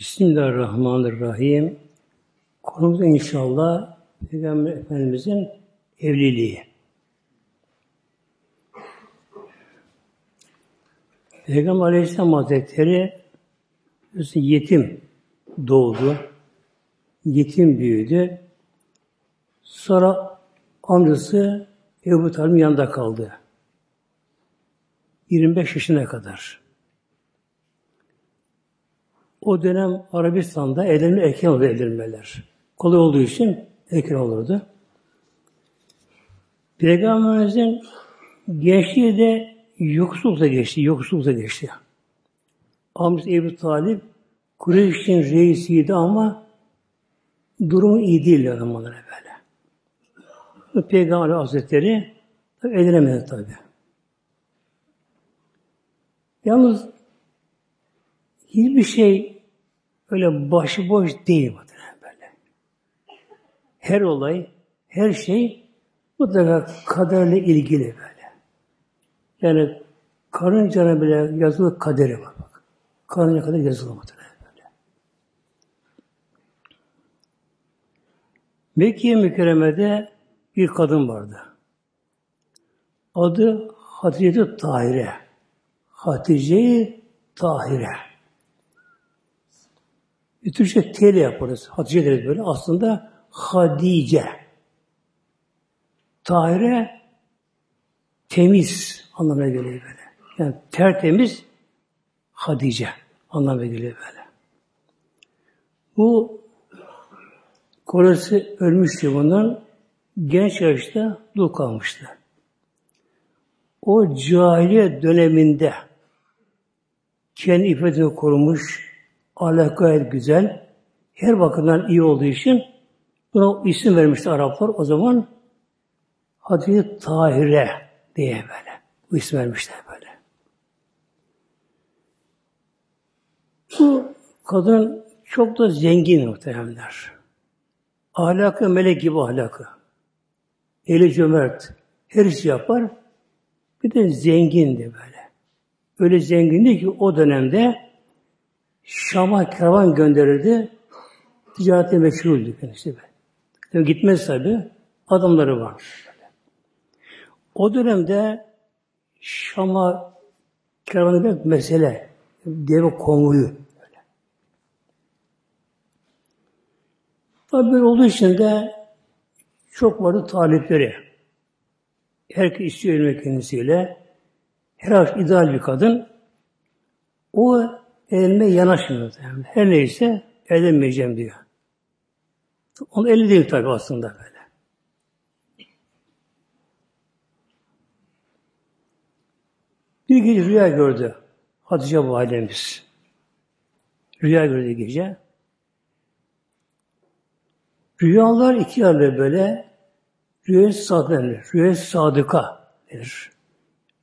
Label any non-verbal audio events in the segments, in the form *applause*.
Bismillahirrahmanirrahim. Konumuz inşallah Peygamber Efendimizin evliliği. Peygamber Aleyhisselam Hazretleri yetim doğdu. Yetim büyüdü. Sonra amcası Ebu Talib'in yanında kaldı. 25 yaşına kadar. O dönem Arabistan'da evlenme erken oldu evlenmeler. Kolay olduğu için erken olurdu. Peygamberimizin gençliği de yoksullukta geçti, yoksullukta geçti. Amcası Ebu Talip Kureyş'in reisiydi ama durumu iyi değil o zamanlara böyle. Peygamber Hazretleri evlenemedi tabi. Yalnız hiçbir şey öyle başıboş değil böyle. Her olay, her şey mutlaka kaderle ilgili böyle. Yani karıncana bile yazılı kaderi var bak. Karınca kadar yazılı mutlaka böyle. Mekke mükerremede bir kadın vardı. Adı Hatice Tahire. Hatice Tahire. Bir Türkçe T ile yaparız. Hatice deriz böyle. Aslında Hadice. Tahire temiz anlamına geliyor böyle. Yani tertemiz Hadice anlamına geliyor böyle. Bu Koresi ölmüştü bundan. Genç yaşta dul kalmıştı. O cahiliye döneminde kendi iffetini korumuş, ahlak gayet güzel. Her bakımdan iyi olduğu için buna isim vermişti Araplar. O zaman Hatice Tahire diye böyle. Bu isim vermişler böyle. Bu kadın çok da zengin muhteremler. Ahlakı melek gibi ahlakı. Eli cömert. Her işi yapar. Bir de zengindi böyle. Öyle zengindi ki o dönemde Şam'a kervan gönderirdi. Ticarete meşguldü kendisi. Tabii gitmez tabi. Adamları var. O dönemde Şam'a kervan demek mesele. Deve konvoyu. Tabi böyle olduğu için de çok vardı talipleri. Herkes istiyor kendisiyle. Her ideal bir kadın. O Elime yanaşmıyor. Yani. Her neyse edemeyeceğim diyor. Onun eli değil tabi aslında böyle. Bir gece rüya gördü Hatice validemiz. Rüya gördü gece. Rüyalar iki yerle böyle rüya sadık denir. Rüya sadıka denir.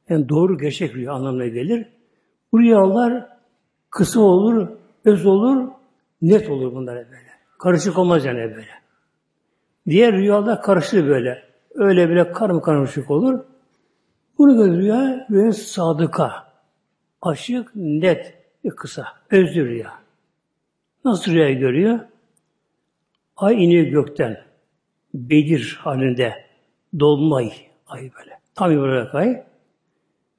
Yani doğru gerçek rüya anlamına gelir. Bu rüyalar Kısa olur, öz olur, net olur bunlar böyle. Karışık olmaz yani böyle. Diğer rüyalar karışır böyle. Öyle bile karım karışık olur. Bunu göre rüya, rüya sadıka. Açık, net ve kısa. Özlü rüya. Nasıl rüya görüyor? Ay iniyor gökten. Bedir halinde. Dolunay ay böyle. Tam olarak ay.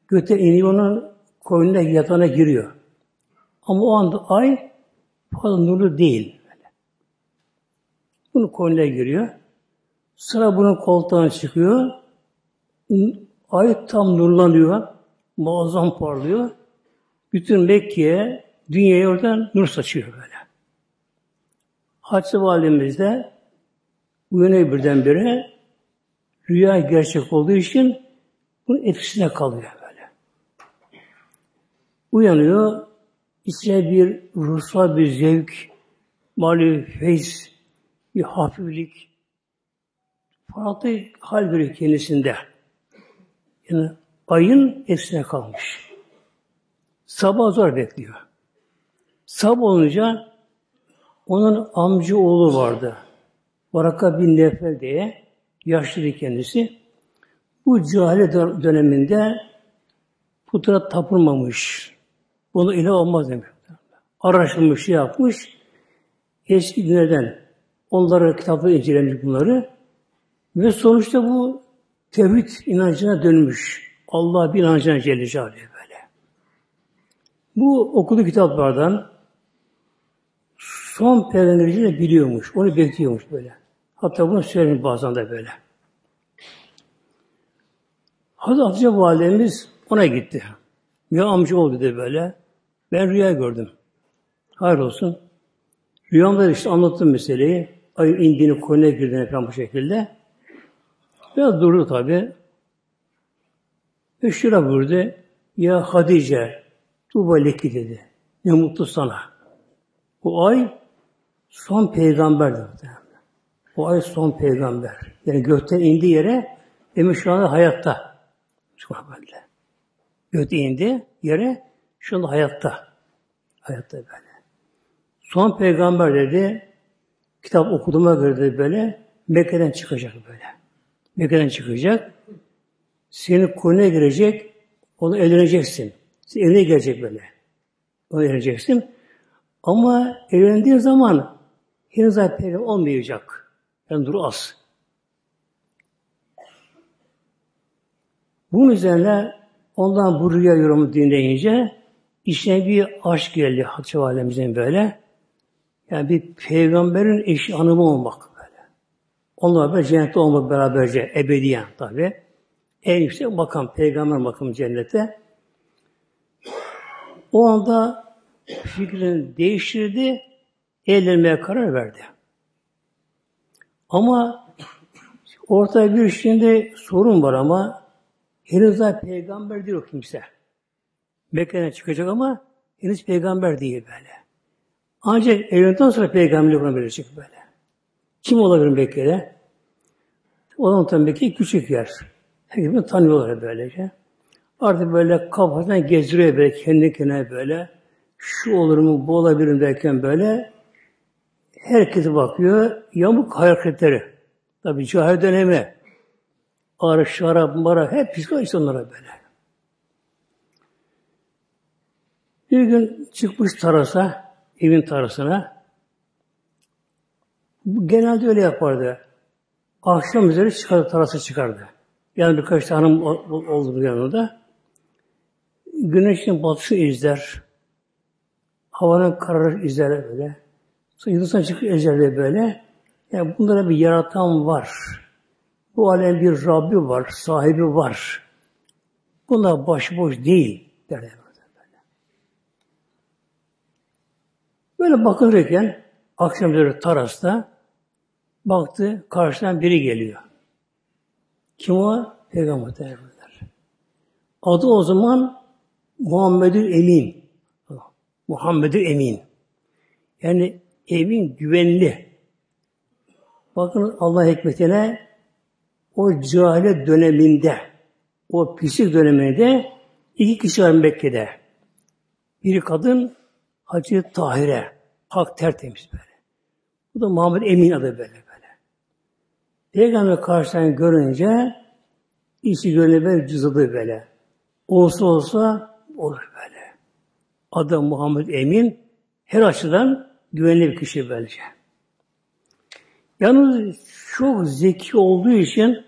Gökten iniyor onun koynuna yatağına giriyor. Ama o anda ay fazla nurlu değil. Bunu koynuna giriyor. Sıra bunun koltuğuna çıkıyor. Ay tam nurlanıyor. Muazzam parlıyor. Bütün Mekke'ye, dünyaya oradan nur saçıyor böyle. Hatice validemiz de uyanıyor birdenbire. Rüya gerçek olduğu için bunun etkisine kalıyor böyle. Uyanıyor, İçine bir ruhsal bir zevk, mali feyz, bir hafiflik, farklı hal görüyor kendisinde. Yani ayın etkisine kalmış. Sabah zor bekliyor. Sabah olunca onun amca oğlu vardı. Varaka bin Nefel diye yaşlı kendisi. Bu cahile döneminde putra tapılmamış. Bunu ilah olmaz demek. araştırmış, şey yapmış. Eski günlerden onları kitapları incelemiş bunları. Ve sonuçta bu tevhid inancına dönmüş. Allah bir inancına Celle Celaluhu böyle. Bu okuduğu kitaplardan son peygamberi de biliyormuş. Onu bekliyormuş böyle. Hatta bunu söylemiş bazen de böyle. Hazreti Hatice Validemiz ona gitti. Ya amca oldu dedi böyle. Ben rüya gördüm. Hayır olsun. Rüyamda işte anlattım meseleyi. Ayın indiğini, koyuna girdiğini falan bu şekilde. Biraz durdu tabi. Ve şura buyurdu. Ya Hadice, Tuba leki dedi. Ne mutlu sana. Bu ay son peygamberdi. Bu ay son peygamber. Yani gökten indi yere demek şu anda hayatta. Böyle. Gökte indi yere şu anda hayatta. Hayatta böyle. Son peygamber dedi kitap okuduğuma göre dedi böyle Mekke'den çıkacak böyle. Mekke'den çıkacak. Senin konuya girecek. Onu evleneceksin. Sen evine gelecek böyle. Onu evleneceksin. Ama evlendiğin zaman henüz daha peygamber olmayacak. Yani dur az. Bunun üzerine ondan bu rüya yorumu dinleyince içine bir aşk geldi Hatice Validemizin böyle. Yani bir peygamberin eşi hanımı olmak böyle. Onunla beraber cennette olmak beraberce ebediyen tabi. En yüksek makam, peygamber makamı cennette. O anda fikrini değiştirdi, evlenmeye karar verdi. Ama ortada bir şimdi sorun var ama henüz daha peygamber değil o kimse. Mekke'den çıkacak ama henüz peygamber değil böyle. Ancak evlendikten sonra peygamberlik buna verecek böyle. Kim olabilir Mekke'de? O zaman tabii Mekke küçük yer. Herkes tanıyorlar böylece. Artık böyle kafasından gezdiriyor böyle kendi kendine böyle. Şu olur mu, bu olabilir mi derken böyle herkese bakıyor. Yamuk hareketleri. Tabi cahil dönemi. Ağrı, şarap, mara hep psikolojik onlara böyle. Bir gün çıkmış tarasa, evin tarasına. Genelde öyle yapardı. Akşam üzeri çıkardı, tarasa çıkardı. Yani birkaç tane hanım oldu yanında. Güneşin batışı izler. Havanın kararı izler böyle. Yıldızdan çıkıyor izler böyle. Yani bunlara bir yaratan var. Bu alem bir Rabbi var, sahibi var. Bunlar başıboş değil derler. Böyle bakılırken akşam üzeri tarasta baktı karşıdan biri geliyor. Kim o? Peygamber derler. Adı o zaman Muhammedül Emin. Muhammedül Emin. Yani emin güvenli. Bakın Allah hikmetine o cahile döneminde, o pislik döneminde iki kişi var Mekke'de. Biri kadın, Hacı Tahire. Hak tertemiz böyle. Bu da Muhammed Emin adı böyle böyle. Peygamber karşıdan görünce işi gönlü böyle cızıdı böyle. Olsa olsa olur böyle. Adı Muhammed Emin her açıdan güvenli bir kişi böylece. Yalnız çok zeki olduğu için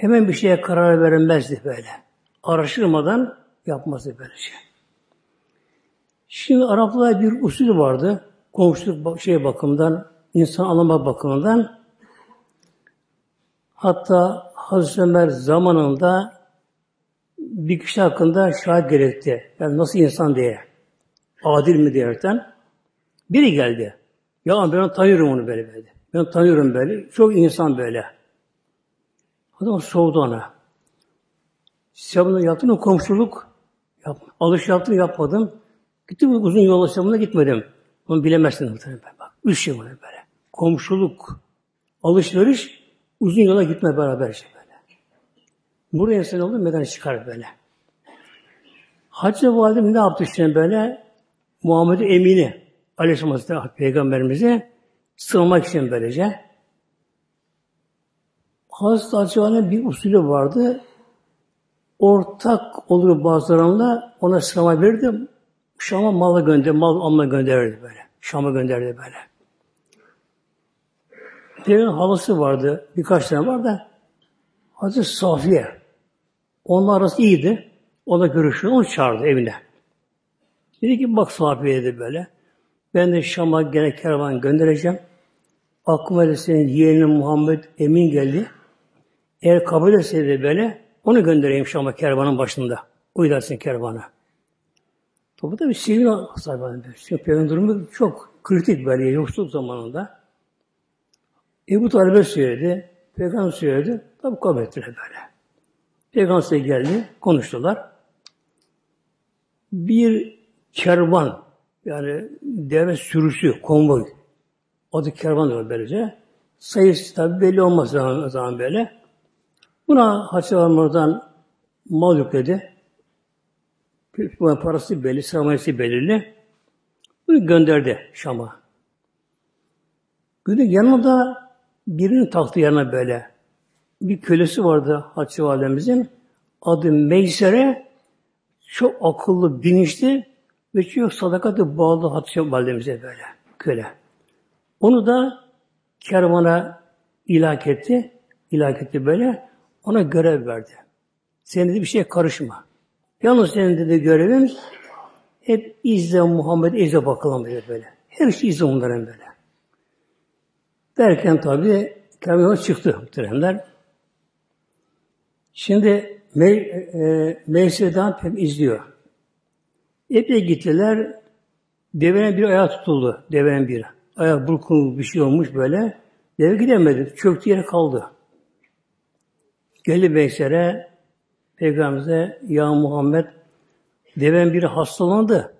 hemen bir şeye karar vermezdi böyle. Araştırmadan yapması böylece. Şimdi Araplarda bir usul vardı. Komşuluk şey bakımından, insan anlama bakımından. Hatta Hazreti Ömer zamanında bir kişi hakkında şahit gerekti. Yani nasıl insan diye. Adil mi diyerekten. Biri geldi. Ya ben tanıyorum onu böyle böyle. Ben tanıyorum böyle. Çok insan böyle. Adam soğudu ona. Bunu yaptın mı komşuluk? Yap, alış yaptın yapmadın. Gittim uzun yol alışamına gitmedim. Onu bilemezsin muhtemelen. Bak, üç şey var böyle. Komşuluk, alışveriş, uzun yola gitme beraber işte böyle. Buraya sen oldu meden çıkar böyle. Hacı Validem ne yaptı şimdi böyle? Muhammed Emini Aleyhisselam Hazretleri Peygamberimize sığınmak için böylece. Hazreti Hacı bir usulü vardı. Ortak olur bazılarında ona sığınma verirdi. Şam'a malı gönder, mal alma gönderirdi böyle. Şam'a gönderdi böyle. Peygamber havası vardı, birkaç tane var da Hazreti Safiye. Onlar arası iyiydi. O da görüşüyor, onu çağırdı evine. Dedi ki bak Safiye dedi böyle. Ben de Şam'a gene kervan göndereceğim. Aklıma da senin yeğenin Muhammed Emin geldi. Eğer kabul etseydi böyle, onu göndereyim Şam'a kervanın başında. Uydarsın kervana. Tabi da bir sivil sahibi. Çünkü peygamber durumu çok kritik böyle yoksulluk zamanında. Ebu Talib'e söyledi. Peygamber söyledi. Tabi kabul ettiler böyle. Peygamber geldi. Konuştular. Bir kervan yani deve sürüsü, konvoy adı kervan diyor böylece. Sayısı tabi belli olmaz zaman, zaman böyle. Buna Hacı Alman'dan mal yükledi. Parası belli, sermayesi belirli. Bunu gönderdi Şam'a. Günün yanında birinin taktı yanına böyle. Bir kölesi vardı Hatice Validemizin. Adı Meysere. Çok akıllı, bilinçli ve çok sadakatli bağlı Hatice Validemize böyle. Köle. Onu da kervana ilak etti. İlak etti böyle. Ona görev verdi. Senin dedi bir şeye karışma. Yalnız senin dedi görevin hep izle Muhammed izle bakalım dedi böyle. Her şey izle onların böyle. Derken tabi kervan çıktı muhteremler. Şimdi Me e, Meyse'den pek izliyor. Epey gittiler. Devenin bir ayağı tutuldu. Devenin bir. Ayak burkul bir şey olmuş böyle. Deve gidemedi. Çöktü yere kaldı. Geldi Beyser'e Peygamberimize Ya Muhammed deven biri hastalandı.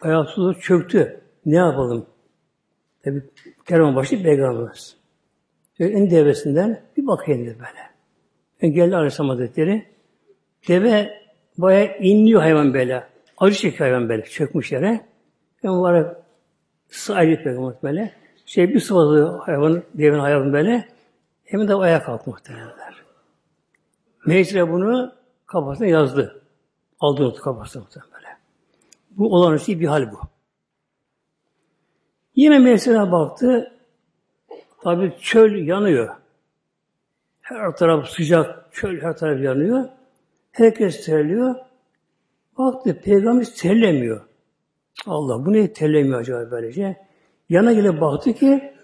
Ayağı çöktü. Ne yapalım? Tabi kervan başı Peygamberimiz. En devesinden bir bakayım dedi böyle. Yani geldi Aleyhisselam Hazretleri. Deve bayağı inliyor hayvan böyle. Acı çekiyor hayvan böyle. Çökmüş yere. Yani var sahip peygamber böyle. Şey bir sıvadı hayvan, devenin hayvanı böyle. Hemen de ayağa kalktı muhtemelenler. Meclis'e bunu kafasına yazdı. Aldı notu kafasına böyle. Bu olağanüstü bir hal bu. Yine Meclis'e baktı. Tabi çöl yanıyor. Her taraf sıcak, çöl her taraf yanıyor. Herkes terliyor. Baktı peygamber terlemiyor. Allah bu ne terlemiyor acaba böylece? Yana gelip baktı ki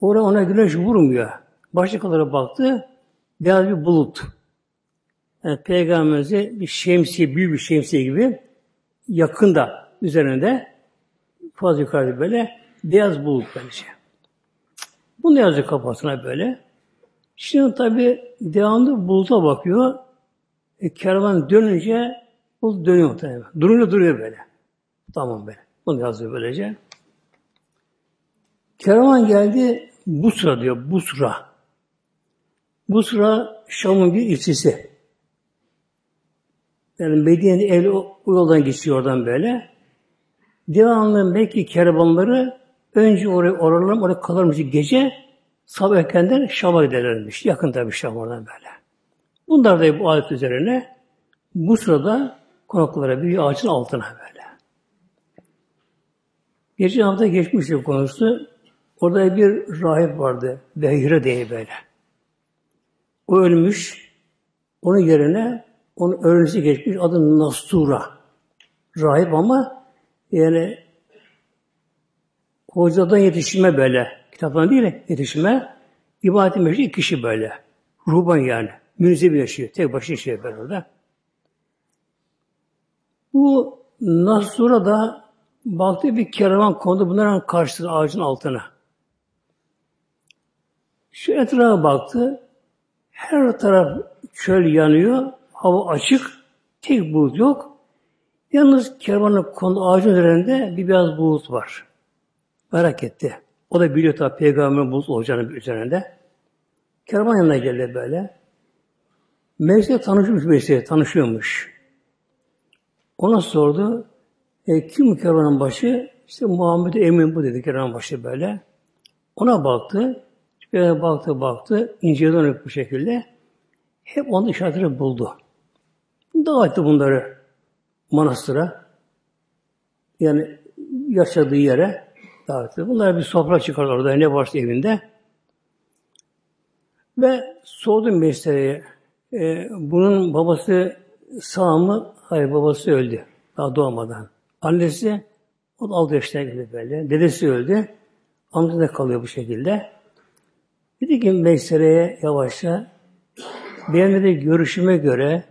oraya ona güneş vurmuyor. Başkaları baktı beyaz bir bulut. Yani Peygamberimize bir şemsiye, büyük bir şemsiye gibi yakında üzerinde fazla yukarıda böyle beyaz bulut böylece. Bunu yazıyor kafasına böyle. Şimdi tabi devamlı buluta bakıyor. E, kervan dönünce bulut dönüyor tabi. Durunca duruyor böyle. Tamam böyle. Bunu yazıyor böylece. Kervan geldi Busra diyor. Busra. Busra Şam'ın bir ilçesi. Yani Medine'nin ev o yoldan geçiyor oradan böyle. Devamlı Mekke kervanları önce oraya oralar oraya kalırmış gece sabah erkenden Şam'a giderlermiş. Yakın tabii Şam oradan böyle. Bunlar da bu adet üzerine bu sırada konaklara bir ağacın altına böyle. Geçen hafta geçmişti konusu. Orada bir rahip vardı. Behire diye böyle. O ölmüş. Onun yerine onun öğrencisi geçmiş. Adı Nastura. Rahip ama yani hocadan yetişme böyle. Kitaptan değil yetişme. İbadet meşru iki kişi böyle. Ruhban yani. Münzevi yaşıyor. Tek başına yaşıyor böyle orada. Bu Nasura da baktı bir kervan kondu bunların karşısında ağacın altına. Şu etrafa baktı. Her taraf çöl yanıyor. Hava açık. Tek bulut yok. Yalnız kervanın konu ağacın üzerinde bir beyaz bulut var. Merak etti. O da biliyor tabi peygamberin bulut olacağını üzerinde. Kervan yanına geldi böyle. Meclis'te tanışmış Meclis'te, tanışıyormuş. Ona sordu. E, kim kervanın başı? İşte Muhammed Emin bu dedi kervanın başı böyle. Ona baktı. Böyle baktı baktı. İnceye dönük bu şekilde. Hep onun işaretleri buldu. Dağıttı bunları manastıra. Yani yaşadığı yere davet ediyor. Bunlar bir sofra çıkar orada ne varsa evinde. Ve sordum mesleğe, bunun babası sağ mı? Hayır babası öldü. Daha doğmadan. Annesi o da 6 yaşındaydı böyle. Dedesi öldü. Amca da kalıyor bu şekilde. Dedi ki Meysere'ye yavaşça benim de görüşüme göre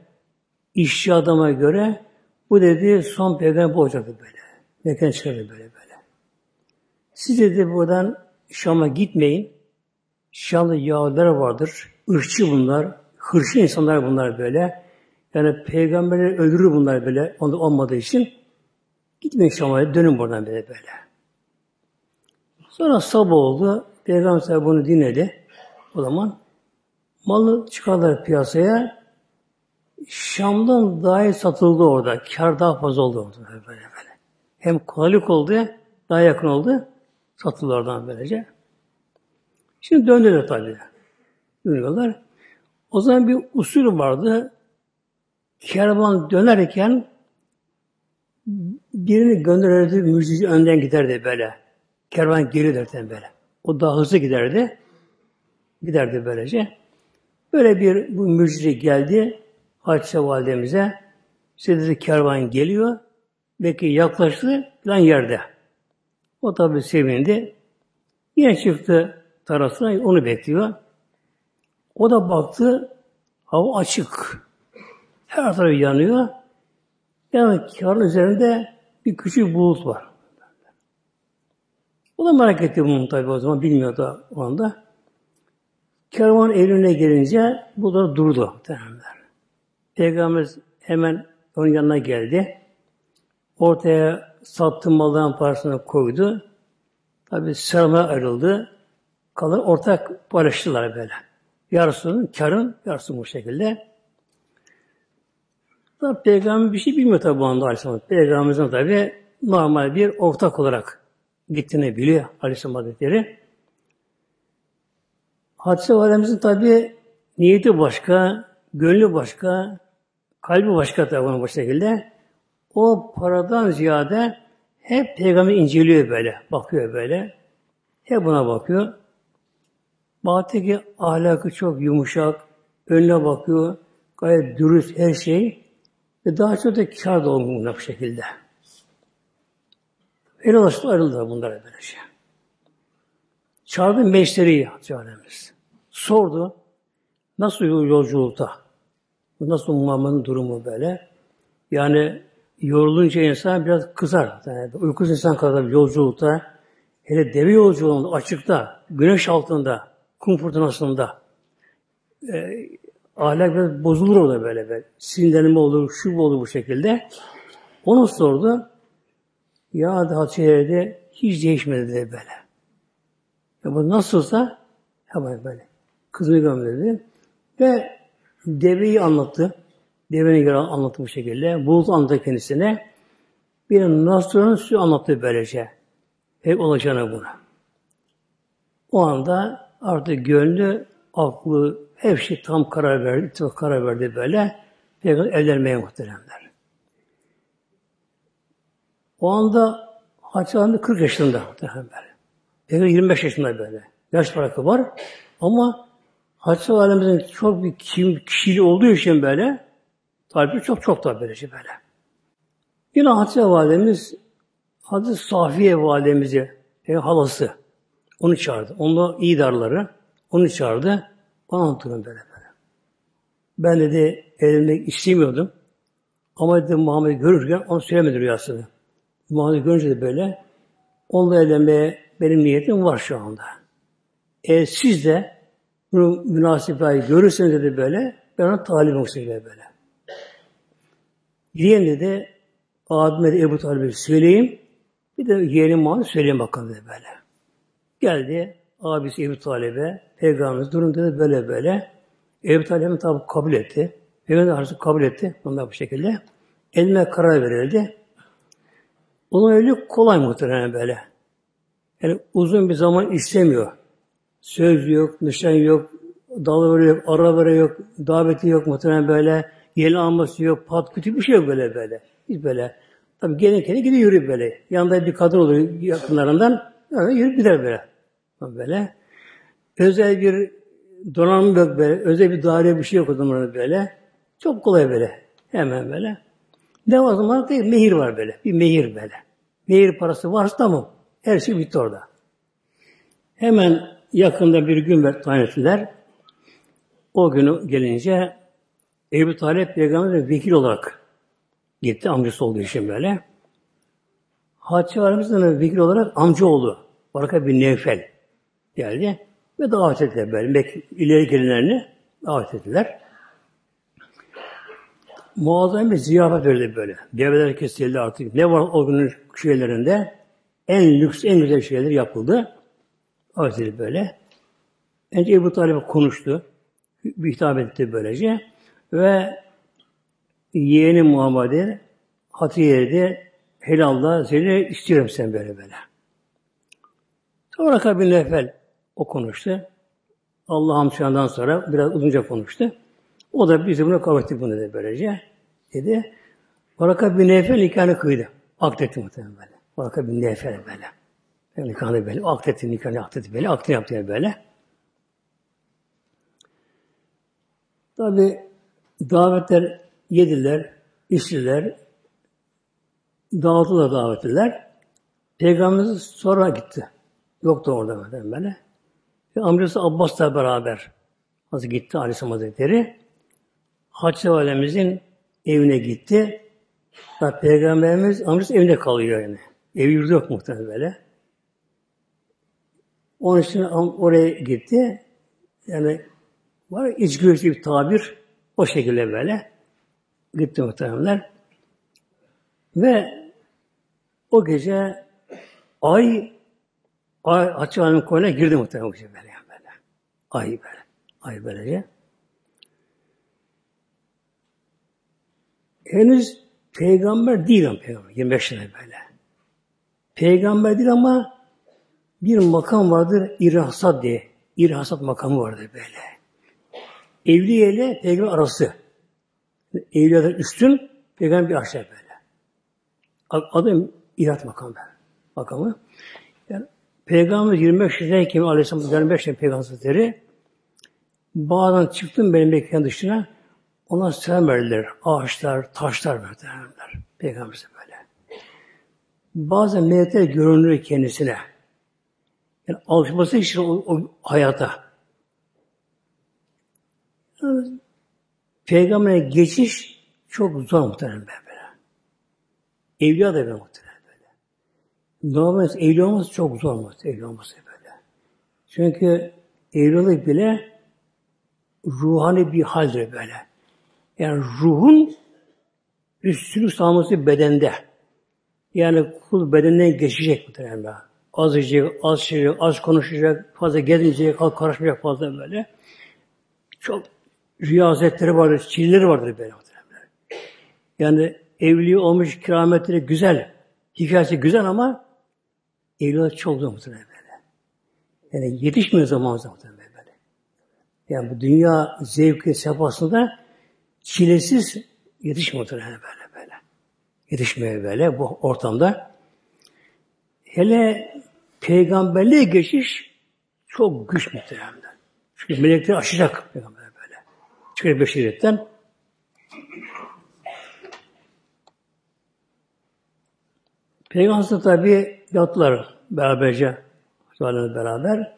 işçi adama göre bu dedi son peygamber bu böyle. Mekan çıkardı böyle böyle. Siz dedi buradan Şam'a gitmeyin. Şam'da Yahudiler vardır. Irkçı bunlar. Hırçı insanlar bunlar böyle. Yani peygamberleri öldürür bunlar böyle. Onda olmadığı için. Gitmeyin Şam'a. Dönün buradan böyle böyle. Sonra sabah oldu. Peygamber bunu dinledi. O zaman malı çıkardılar piyasaya. Şam'dan daha iyi satıldı orada. Kar daha fazla oldu orada böyle böyle. Hem kolaylık oldu, daha yakın oldu. Satıldı oradan böylece. Şimdi döndüler tabii. Dönüyorlar. O zaman bir usul vardı. Kervan dönerken birini gönderirdi, müjdeci önden giderdi böyle. Kervan geri derken böyle. O daha hızlı giderdi. Giderdi böylece. Böyle bir bu müjdeci geldi. Hatice validemize. Dedi kervan geliyor. Belki yaklaştı lan yerde. O tabi sevindi. Yine çıktı tarafına onu bekliyor. O da baktı hava açık. Her tarafı yanıyor. Yani karın üzerinde bir küçük bulut var. O da merak etti bunu tabi o zaman bilmiyordu o anda. Kervan evine gelince bu da durdu. Derler. Peygamber hemen onun yanına geldi. Ortaya sattığı malların parasını koydu. Tabi sermaye ayrıldı. Kalan ortak barıştılar böyle. Yarısının karın, yarısı bu şekilde. Tabi Peygamber bir şey bilmiyor tabi bu anda Aleyhisselam. Peygamberimizin tabi normal bir ortak olarak gittiğini biliyor Aleyhisselam Hazretleri. Hadise Validemizin tabi niyeti başka, gönlü başka, kalbi başka tabi bu şekilde. O paradan ziyade hep peygamber inceliyor böyle, bakıyor böyle. Hep buna bakıyor. Baktı ki ahlakı çok yumuşak, önüne bakıyor, gayet dürüst her şey. Ve daha çok da kar da olmuyor bu şekilde. El ulaştı ayrıldılar bunlara böyle şey. Çağırdı meşteriyi Hatice Sordu. Nasıl yolculukta? Nasıl Muhammed'in durumu böyle? Yani yorulunca insan biraz kızar. Yani uykusuz insan kadar yolculukta, hele deve yolculuğunda, açıkta, güneş altında, kum fırtınasında e, ahlak biraz bozulur orada böyle. böyle. Sinirlenme olur, şu olur bu şekilde. Onu sordu. Ya Hatice'de hiç değişmedi dedi böyle. Ya bu nasılsa hemen böyle. Kızını gönderdi. Ve deveyi anlattı. Devenin göre anlattı bu şekilde. Bulut anlattı kendisine. Bir Nasr'ın su anlattı böylece. Pek olacağını buna. O anda artık gönlü, aklı, her şey tam karar verdi, ittifak karar verdi böyle. Peygamber evlenmeye muhteremler. O anda Hatice 40 yaşında muhteremler. Peygamber 25 yaşında böyle. Yaş farkı var. Ama Hatice Validemizin çok bir kim, kişiliği olduğu için böyle tabi çok çok da böylece böyle. Yine Hatice Validemiz Hazreti Safiye Validemizi yani halası onu çağırdı. Onunla iyi darları onu çağırdı. Bana anlatırım böyle böyle. Ben dedi evlenmek istemiyordum. Ama dedi Muhammed görürken onu söylemedi rüyasını. Muhammed görünce de böyle onunla evlenmeye benim niyetim var şu anda. Eğer siz de bunu münasipayı görürseniz dedi böyle ben ona talibim olsun böyle. Diyen dedi abime de Ebu Talib'e söyleyeyim. Bir de yeğenim Muhammed söyleyeyim bakalım dedi böyle. Geldi abisi Ebu Talib'e Peygamberimiz durum dedi böyle böyle. Ebu Talib tabi kabul etti. Peygamber artık kabul etti. Bunlar bu şekilde. Eline karar verildi. Onun öyle kolay muhtemelen böyle. Yani uzun bir zaman istemiyor. Söz yok, nişan yok, dalı yok, ara yok, daveti yok muhtemelen böyle. Yeni alması yok, pat kütü bir şey yok böyle böyle. Hiç böyle. Tabi gelin kendi gidiyor yürüyor böyle. Yanında bir kadın oluyor yakınlarından. Öyle yürüyüp gider böyle. Böyle. Özel bir donanım yok böyle. Özel bir daire bir şey yok o zaman böyle. Çok kolay böyle. Hemen böyle. Ne var zaman değil, mehir var böyle. Bir mehir böyle. Mehir parası varsa tamam. Her şey bitti orada. Hemen yakında bir gün ver tayin. O günü gelince Ebu Talep peygamber vekil olarak gitti. Amcası olduğu için böyle. Hatice Validemiz'in vekil olarak amcaoğlu Baraka bin Nevfel geldi ve davet ettiler böyle. ileri gelenlerini davet ettiler. Muazzam bir ziyafet verdi böyle. Devreler kesildi artık. Ne var o günün şeylerinde? En lüks, en güzel şeyler yapıldı. Davet böyle. Önce Ebu Talib konuştu. Bir hitap etti böylece. Ve yeğeni Muhammed'i Hatice'de helalla seni istiyorum sen böyle böyle. Sonra kabin nefel o konuştu. Allah'ım şandan sonra biraz uzunca konuştu. O da bizi bunu kabul etti bunu dedi böylece. Dedi. Varaka bin Nefel nikahını kıydı. Akdetti muhtemelen böyle. Varaka bin Nefel böyle. Yani nikahını böyle. Akdetti nikahını akdetti böyle. Akdini yaptı böyle. Tabi davetler yediler, içtiler, dağıtılar davetliler. Peygamberimiz sonra gitti. Yoktu orada böyle. Ve amcası Abbas da beraber nasıl gitti Aleyhisselam Hazretleri. Hatice Validemizin evine gitti. Da Peygamberimiz amcası evinde kalıyor yani. Ev yurdu yok muhtemelen böyle. Onun için oraya gitti. Yani var içgörüsü bir tabir. O şekilde böyle. Gitti muhtemelenler. Ve o gece ay ay açık alanın koyuna girdi muhtemelen böyle, böyle. Ay böyle. Ay böylece. henüz peygamber değil ama peygamber. 25 yaşında böyle. Peygamber değil ama bir makam vardır irhasat diye. İrhasat makamı vardır böyle. Evliye ile peygamber arası. Evliyadan üstün, peygamber bir aşağı böyle. Adı irhat makamı. Makamı. Yani Peygamber 25 yaşındayken Aleyhisselam 25 yaşında Peygamber Bağdan çıktım benim mekan dışına ona selam verdiler. Ağaçlar, taşlar verdiler. Peygamberimize böyle. Bazen melekler görünür kendisine. Yani alışması için o, o hayata. Yani, Peygamber'e geçiş çok zor muhtemelen böyle. Evliya da böyle muhtemelen böyle. Normalde evli olması çok zor muhtemelen evli olması böyle. Çünkü evlilik bile ruhani bir haldir böyle. Yani ruhun üstünlük sağlaması bedende. Yani kul bedenden geçecek muhtemelen. Az yiyecek, az şey, az konuşacak, fazla gezmeyecek, az karışmayacak fazla böyle. Çok riyazetleri vardır, çilleri vardır böyle muhtemelen. Yani evli olmuş kerametleri güzel, hikayesi güzel ama evlilik çok zor muhtemelen böyle. Yani yetişmiyor zaman zaman böyle. Yani bu dünya zevki sefasında çilesiz yetişmiyor böyle böyle. Yetişmiyor böyle bu ortamda. Hele peygamberliğe geçiş çok güç muhtemelen. Çünkü melekler aşacak peygamber böyle. Çünkü beşeriyetten Peygamber tabi yattılar beraberce beraber.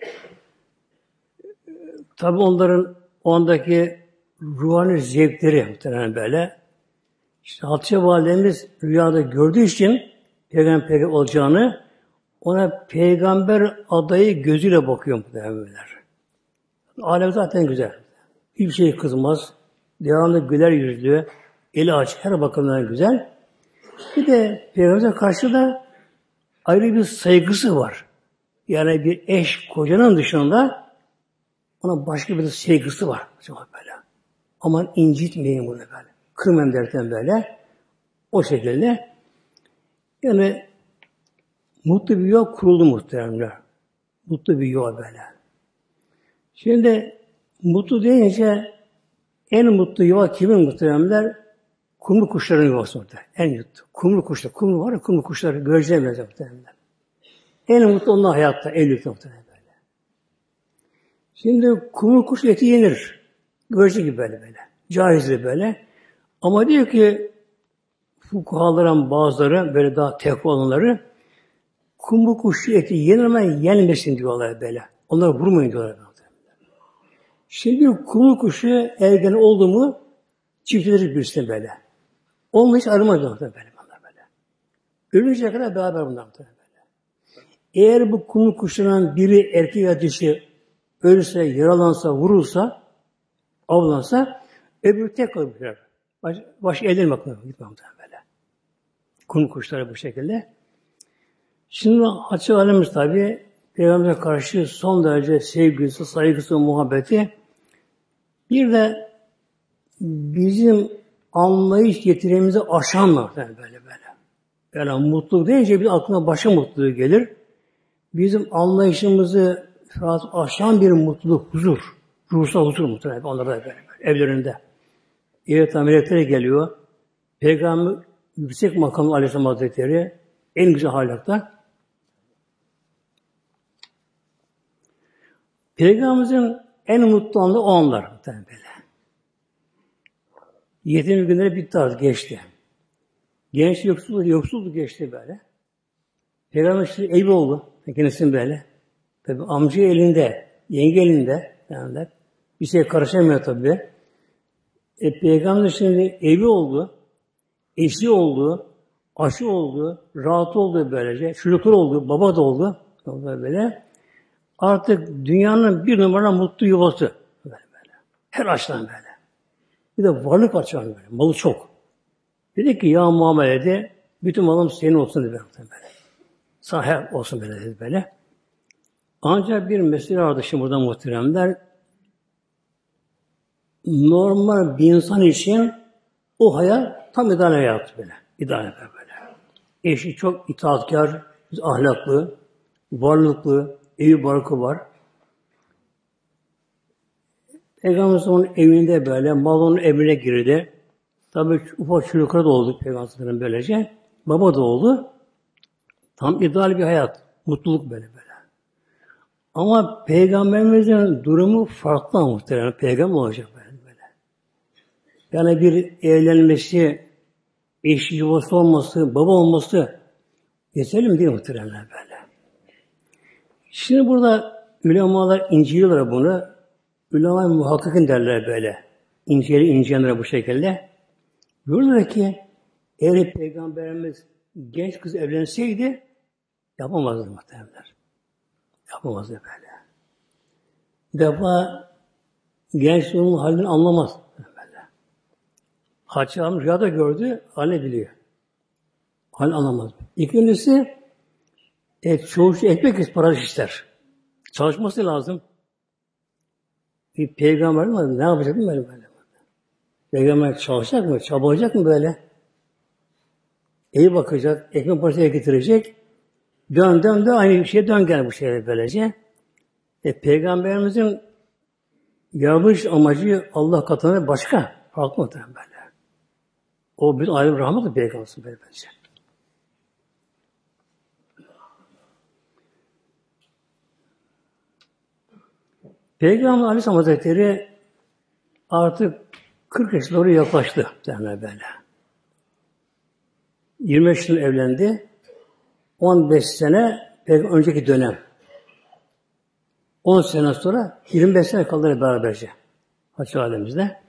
Tabi onların o andaki ruhani zevkleri muhtemelen böyle. İşte Hatice Validemiz rüyada gördüğü için peygamber olacağını ona peygamber adayı gözüyle bakıyor muhtemelenler. Alem zaten güzel. Hiçbir şey kızmaz. Devamlı güler yüzlü, eli açık, her bakımdan güzel. Bir de Peygamber'e karşı da ayrı bir saygısı var. Yani bir eş, kocanın dışında ona başka bir saygısı var. Böyle. Aman incitmeyin bunu böyle. Kırmayın derken böyle. O şekilde. Yani mutlu bir yuva kuruldu muhteremler. Mutlu bir yuva böyle. Şimdi mutlu deyince en mutlu yuva kimin muhteremler? kumlu kuşların yuvası orada. En yuttu. Kumlu kuşlar. Kumlu var ya kumlu kuşları göreceğim ben muhtemelen. En mutlu onlar hayatta. En mutlu muhtemelen böyle. Şimdi kumlu kuş eti yenir. Görece gibi böyle böyle. Caizdir böyle. Ama diyor ki fukahaların bazıları böyle daha tekva olanları kumlu kuş eti yenir ama yenmesin diyorlar böyle. Onları vurmayın diyorlar. Şimdi kumlu kuşu ergen oldu mu çiftlenir birisine böyle. Onunla hiç ayrılmaz böyle. Bunlar böyle. Ölünceye kadar beraber bunlar böyle. Eğer bu kumlu kuşların biri erkek ya dişi ölürse, yaralansa, vurulsa, avlansa öbürü tek kalır. Baş, baş elden bakmıyor. Gitmem böyle. Kum kuşları bu şekilde. Şimdi açık alemiz tabi Peygamber'e karşı son derece sevgisi, saygısı, muhabbeti bir de bizim anlayış yetiremizi aşanlar yani böyle böyle. Yani mutluluk deyince bir aklına başa mutluluğu gelir. Bizim anlayışımızı aşan bir mutluluk, huzur. Ruhsal huzur muhtemelen onlarda böyle, böyle evlerinde. Evet melekleri geliyor. Peygamber yüksek makamlı Aleyhisselam Hazretleri en güzel halakta. Peygamberimizin en mutlu anı o anlar böyle. Yetim günleri bitti artık geçti. Genç yoksulluk, yoksulluk geçti böyle. Peygamber işte evi oldu. Kendisinin böyle. Tabi amca elinde, yenge elinde. Yani bir şey karışamıyor tabi. E, Peygamber şimdi evi oldu, eşi oldu, aşı oldu, rahat oldu böylece, çocuklar oldu, baba da oldu. Böyle. Artık dünyanın bir numara mutlu yuvası. Böyle böyle. Her açıdan böyle. Bir de varlık açıdan böyle. Malı çok. Dedi ki ya muamelede bütün malım senin olsun dedi böyle. Sahip olsun böyle dedi böyle. Ancak bir mesele vardı şimdi burada muhteremler. Normal bir insan için o hayat tam ideal hayat böyle. İdeal böyle. Eşi çok itaatkar, ahlaklı, varlıklı, evi barkı var. Peygamber onun evinde böyle, mal onun evine girdi. Tabi ufak çocuklar da oldu Peygamber'in böylece. Baba da oldu. Tam ideal bir hayat. Mutluluk böyle böyle. Ama Peygamberimizin durumu farklı muhtemelen. Peygamber olacak böyle böyle. Yani bir evlenmesi, eş yuvası olması, baba olması yeterli mi değil muhtemelen böyle. Şimdi burada ulemalar inceliyorlar bunu. Ulema muhakkakin derler böyle. İnceli inceleyenler bu şekilde. Diyorlar ki eğer Peygamberimiz genç kız evlenseydi yapamazdı muhtemelen. Yapamazdı böyle. Bir defa genç onun halini anlamaz. Böyle. Hacı Hanım rüyada gördü, hali biliyor. Hal anlamaz. İkincisi e, çoğu şey ekmek para ister. Çalışması lazım. Bir peygamber mi? Ne yapacak mı böyle böyle? Peygamber çalışacak mı? Çabalayacak mı böyle? İyi bakacak, ekmek parasına getirecek. Dön dön de aynı şey dön gel bu şeyler böylece. E, Peygamberimizin yapmış amacı Allah katında başka. Farklı muhtemelen böyle. O bir ayrı rahmet peygamberimiz böyle Peygamber Aleyhisselam Hazretleri artık 40 yaşına doğru yaklaştı derler böyle. 25 yıl evlendi. 15 sene önceki dönem. 10 sene sonra 25 sene kaldılar beraberce. Haçlı alemimizde.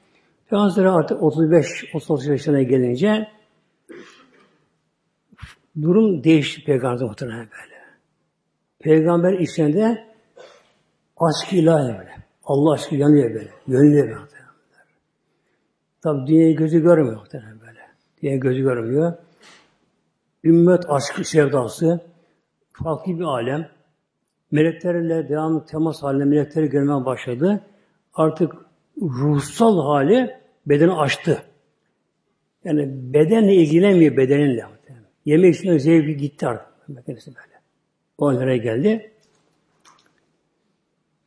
Peygamber artık 35 36 yaşına gelince durum değişti peygamber muhtemelen böyle. Peygamber içinde aşk ilahi böyle. Allah aşkı yanıyor böyle. Yönlüyor böyle. Tabi dünyayı gözü görmüyor muhtemelen böyle. Dünyayı gözü görmüyor. Ümmet aşkı sevdası farklı bir alem. Meleklerle devamlı temas halinde melekleri görmeye başladı. Artık ruhsal hali bedeni açtı. Yani bedenle ilgilenmiyor bedeninle. Yemek için zevki gitti artık. Kendisi böyle. O geldi?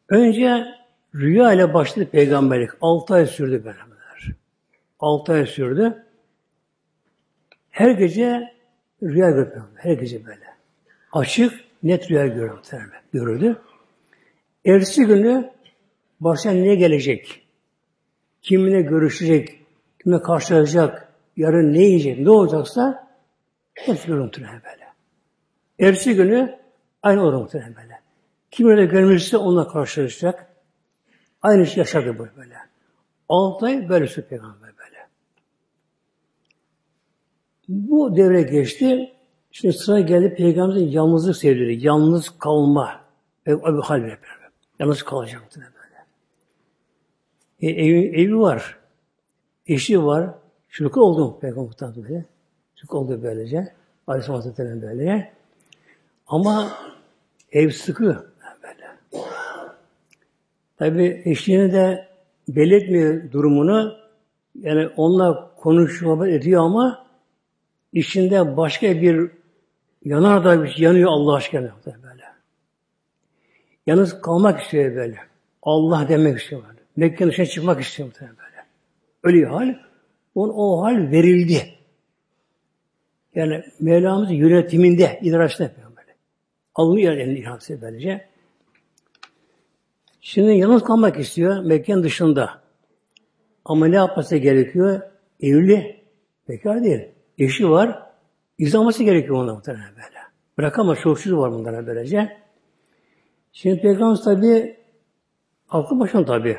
Önce rüya ile başladı peygamberlik. Altı ay sürdü beraber. Altı ay sürdü. Her gece rüya görüyor. Her gece böyle. Açık, net rüya görüyor. Görürdü. Ertesi günü başına ne gelecek? Kiminle görüşecek? Kimle karşılaşacak? Yarın ne yiyecek? Ne olacaksa hepsi görüntüler böyle. Ertesi günü aynı olur muhtemelen böyle. Kim öyle görmüşse onunla karşılaşacak. Aynı şey yaşadı bu böyle. Altı ay böyle su peygamber böyle. Bu devre geçti. Şimdi sıra geldi peygamberin yalnızlık sevdiği, yalnız kalma. Bir hal böyle. Yalnız kalacaktı böyle. E, evi, evi var. Eşi var. Çocuk oldu peygamberden böyle. Çocuk oldu böylece. Aleyhisselam Hazretleri'nin böyle. Ama ev sıkı. Tabi eşliğini de belirtmiyor durumunu. Yani onunla konuşuyor, ediyor ama içinde başka bir yanar da bir şey yanıyor Allah aşkına böyle. Yalnız kalmak istiyor böyle. Allah demek istiyor böyle. Mekke'nin dışına çıkmak istiyor böyle. Öyle hal. Onun o hal verildi. Yani Mevlamızın yönetiminde, yapıyor böyle. Alınıyor elini iradesi böylece. Şimdi yalnız kalmak istiyor Mekke'nin dışında. Ama ne yapması gerekiyor? Evli. Bekar değil. Eşi var. İzlaması gerekiyor ona muhtemelen böyle. Bırakamaz. Çocuk var bunlara böylece. Şimdi Peygamber tabi aklı başına tabi.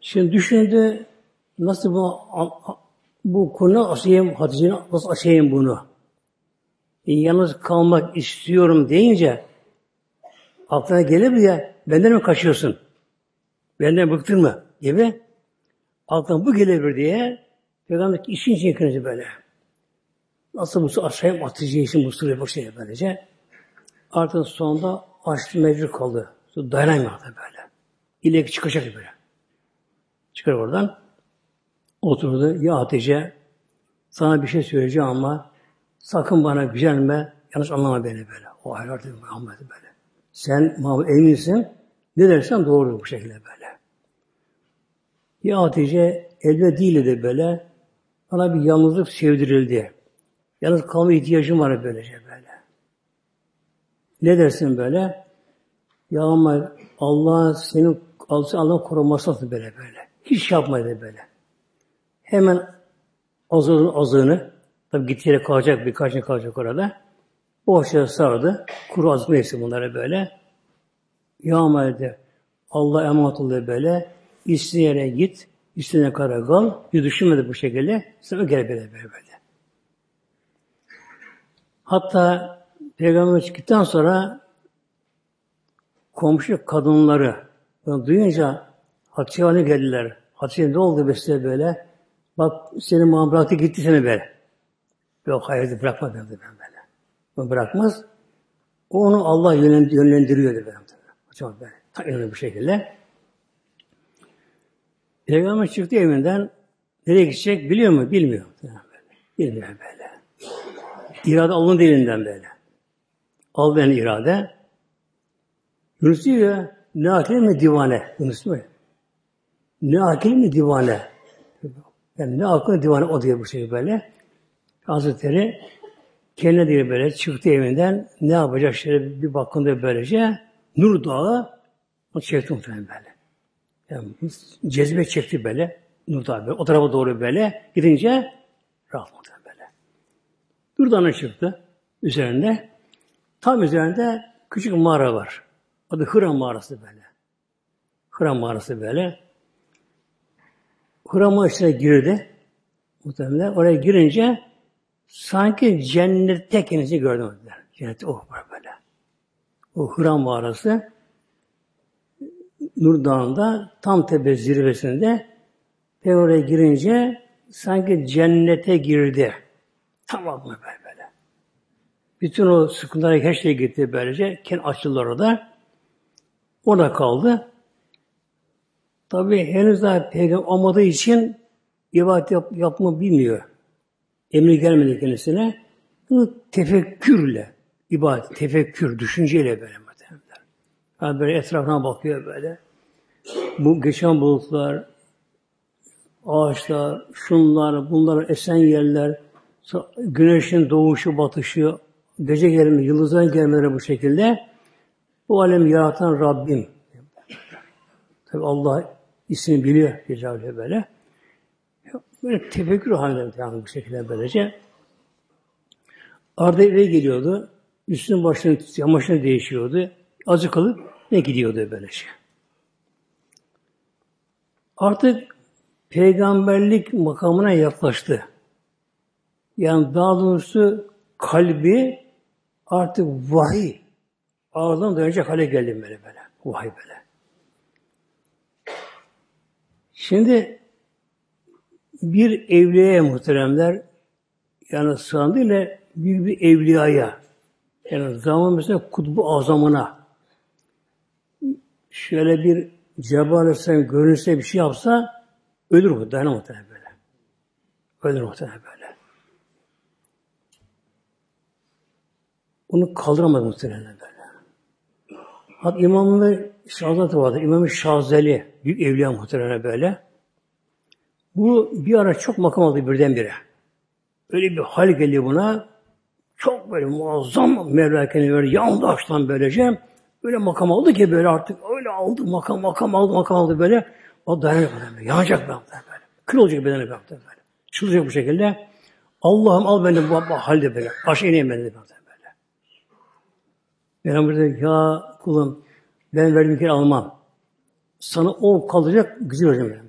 Şimdi düşündü nasıl bu bu konu açayım, Hatice'nin nasıl açayım bunu? E, yalnız kalmak istiyorum deyince aklına gelir mi ya benden mi kaçıyorsun? Benden bıktın mı? Gibi aklına bu gelebilir diye Peygamber işin için yıkınca böyle. Nasıl bu açayım Hatice için sırrı bu şey böylece. Artık sonunda açtı mecbur kaldı. Dayanamıyor böyle. İleki çıkacak böyle. Çıkar oradan. Oturdu. Ya Hatice sana bir şey söyleyeceğim ama sakın bana gücenme. Yanlış anlama beni böyle. O hayır dedi Muhammed böyle. Sen Muhammed eminsin. Ne dersen doğru bu şekilde böyle. Ya Hatice elde değil de böyle bana bir yalnızlık sevdirildi. Yalnız kalma ihtiyacım var böylece böyle. Ne dersin böyle? Ya ama Allah senin Allah koruması böyle böyle. Hiç yapmaydı böyle. Hemen azığın azığını, tabi gittiği yere kalacak, birkaç gün kalacak orada. Boşça sardı. Kuru azık neyse bunlara böyle. Yağmaydı. Allah emanet oluyor böyle. İstediğin yere git, istediğine kadar kal. Bir düşünmedi bu şekilde. Sonra gel böyle böyle. Hatta Peygamber çıktıktan sonra komşu kadınları duyunca Hatice geldiler. Hatice ne oldu besle böyle? Bak seni muam bıraktı gitti seni böyle. Yok hayır bırakma ben böyle. O bırakmaz. Onu Allah yönlendiriyor dedi. Hocam böyle. Ta bu şekilde. Peygamber çıktı evinden nereye gidecek biliyor mu? Bilmiyor. Bilmiyor böyle. İrade alın dilinden böyle. Al ben irade. Yunus diyor ne akil mi divane? Yunus mu? Ne akil mi divane? Yani ne aklına divane o diyor bu şey böyle. Hazretleri kendine diye böyle çıktı evinden ne yapacak şöyle bir bakındı böylece Nur Dağı o çekti muhtemelen böyle. Yani cezbe çekti böyle Nur Dağı böyle. O tarafa doğru böyle gidince rahat muhtemelen böyle. Nur Dağı'na çıktı üzerinde. Tam üzerinde küçük mağara var. Adı Hıra mağarası böyle. Hıra mağarası böyle. Hıra içine girdi. Muhtemelen oraya girince sanki cennette kendisi gördüm. Cennet oh böyle. O Hıra mağarası Nur Dağı'nda tam tepe zirvesinde ve oraya girince sanki cennete girdi. Tamam mı böyle böyle. Bütün o sıkıntılara her şey gitti böylece. Kendi açıldı orada. Orada kaldı. Tabi henüz daha peygamber olmadığı için ibadet yap, yapma bilmiyor. Emri gelmedi kendisine. Bunu tefekkürle, ibadet, tefekkür, düşünceyle böyle muhtemelenler. Yani böyle etrafına bakıyor böyle. Bu geçen bulutlar, ağaçlar, şunlar, bunlar esen yerler, güneşin doğuşu, batışı, gece gelme, yıldızların gelmeleri bu şekilde. Bu alemi yaratan Rabbim. Tabi Allah ismini biliyor Celle böyle. Böyle tefekkür halinde bu şekilde böylece. Arda eve geliyordu. Üstünün başını, yamaçını değişiyordu. Azıcık kalıp ne gidiyordu böylece. Artık peygamberlik makamına yaklaştı. Yani daha doğrusu kalbi artık vahiy ağırdan dayanacak hale geldi böyle böyle. Vahiy böyle. Şimdi bir evliyaya muhteremler yani sığındı ile bir, bir evliyaya yani zaman mesela kutbu azamına şöyle bir Cebrail Aleyhisselam görünse bir şey yapsa ölür mu? Dayanamaz muhtemelen böyle. Ölür muhtemelen böyle. Onu kaldıramaz muhtemelen böyle. Hatta İmamlı Şahzatı vardı. İmam-ı Şazeli, büyük evliya muhtemelen böyle. Bu bir ara çok makam aldı birdenbire. Öyle bir hal geliyor buna. Çok böyle muazzam Mevla böyle yandı açtan böylece. Böyle makam aldı ki böyle artık öyle aldı makam makam aldı makam aldı böyle. O dayanacak böyle. Yanacak ben böyle. Kül olacak bedeni böyle. böyle. Çıldıracak bu şekilde. Allah'ım al beni bu, bu halde böyle. Aşağı ineyim beni böyle. böyle. Peygamber dedi ya kulum ben verdiğim kere almam. Sana o kalacak güzel hocam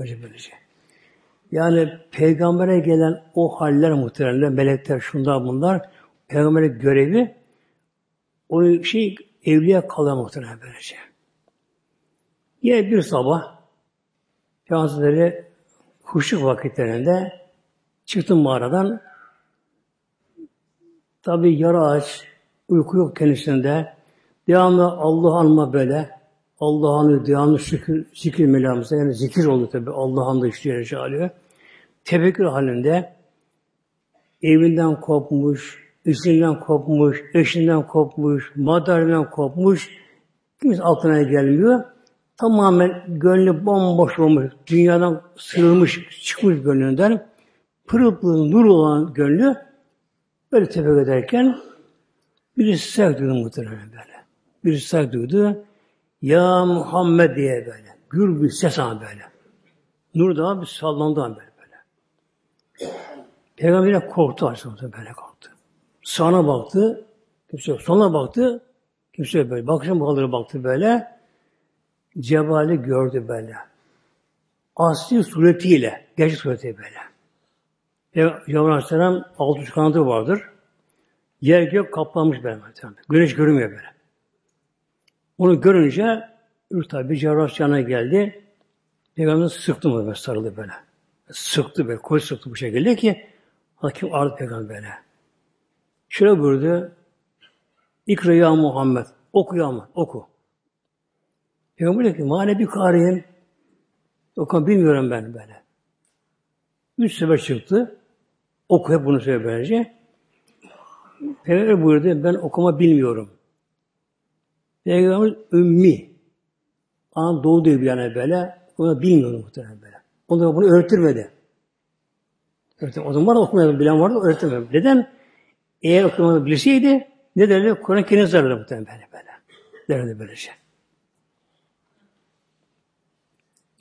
benim böyle. Böyle böylece. Yani peygambere gelen o haller muhtemelen melekler şunlar bunlar peygamberin görevi o şey evliya kalır muhtemelen böylece. Yine bir sabah Peygamberleri kuşluk vakitlerinde çıktım mağaradan. Tabi yara aç, uyku yok kendisinde. Devamlı Allah anma böyle. Allah'ın devamlı şükür, zikir melamızda yani zikir oldu tabi Allah'ın da işliyor alıyor. Tefekkür halinde evinden kopmuş, işinden kopmuş, eşinden kopmuş, madalyondan kopmuş, kimse altına gelmiyor. Tamamen gönlü bomboş olmuş, dünyadan sıyrılmış, çıkmış gönlünden, pırıl pırıl nur olan gönlü böyle tefekkür ederken birisi sevk duydu muhtemelen böyle. Birisi sevk duydu. Ya Muhammed diye böyle. Gür bir ses ama böyle. Nur da bir sallandı böyle böyle. Peygamber'e korktu aslında böyle korktu. Sağına baktı, kimse yok. Baktı, kimse yok böyle. Bakışın bağları baktı böyle. Cebali gördü böyle. Asli suretiyle, gerçek sureti böyle. Cebrail Aleyhisselam altı üç kanadı vardır. Yer gök kaplanmış böyle. Güneş görünmüyor böyle. Onu görünce Ür tabi Cebrail geldi. Peygamber sıktı mı böyle sarıldı böyle. Sıktı böyle, koy sıktı bu şekilde ki hakim ardı peygamberine. Şöyle buyurdu. İkra ya Muhammed. Oku ya Muhammed. Oku. Peygamber dedi ki manevi kariyim. Okuma bilmiyorum ben böyle. Üç sefer çıktı. Oku hep bunu söylüyor böylece. Peygamber buyurdu ben okuma bilmiyorum. Peygamber ümmi. An doğdu bir yana böyle. Onu bilmiyorum muhtemelen böyle. Onu bunu öğretirmedi. Öğretim. O zaman okumayan bilen vardı, öğretemem. Neden? Eğer okumayı bilseydi ne derdi? Kur'an kendini zararlı muhtemelen böyle böyle. Derdi böylece.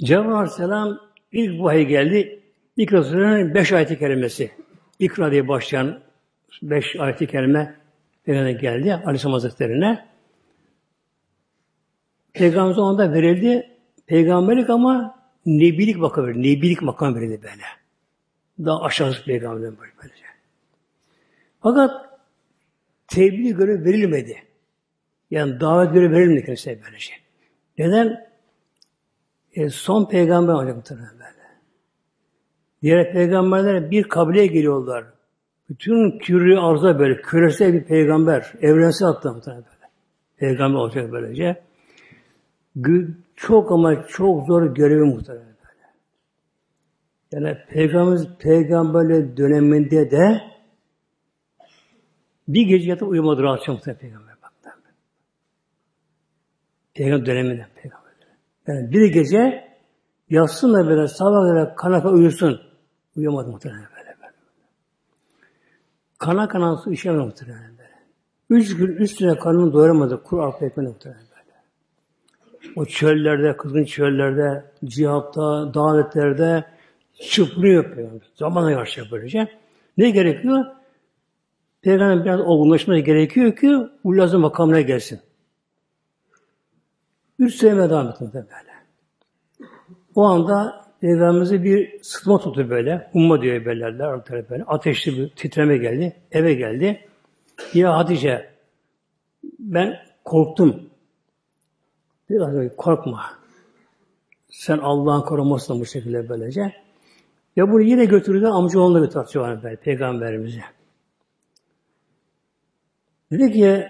Cebrail Aleyhisselam ilk vahiy geldi. İkra Sure'nin beş ayeti kerimesi. İkra diye başlayan beş ayeti kerime geldi Aleyhisselam Hazretleri'ne. Peygamber onda verildi. Peygamberlik ama nebilik makam verildi. Nebilik makam verildi böyle. Daha aşağısı peygamberden böyle böylece. Fakat tebliğ göre verilmedi. Yani davet göre verilmedi kendisine böylece. Neden? E, son peygamber olacak muhtemelen böyle. Diğer peygamberler bir kabileye geliyorlar. Bütün kürü arza böyle, küresel bir peygamber, evrensel hatta muhtemelen böyle. Peygamber olacak böylece. Çok ama çok zor görevi muhtemelen. Yani peygamberimiz peygamberle döneminde de bir gece yatıp uyumadı rahat muhtemelen peygamber. Peygamber döneminde peygamber. Yani bir gece yatsın da böyle sabah kadar kanaka uyusun. Uyumadı muhtemelen böyle. böyle. kana kana su içemez muhtemelen böyle. Üç gün üstüne karnını doyuramadı. Kur arpa muhtemelen. O çöllerde, kızgın çöllerde, cihatta, davetlerde çıplıyor peygamber. Zamana yaşıyor böylece. Ne gerekiyor? Peygamber biraz olgunlaşması gerekiyor ki ulazı makamına gelsin. Üç sene devam etti böyle. O anda Peygamberimizi bir sıtma tuttu böyle. Umma diyor bellerler. Böyle. Ateşli bir titreme geldi. Eve geldi. Ya Hatice ben korktum. Biraz böyle korkma. Sen Allah'ın korumasına bu şekilde böylece. Ya bunu yine götürdü amcaoğluna bir tartışıyor böyle, peygamberimize. Dedi ki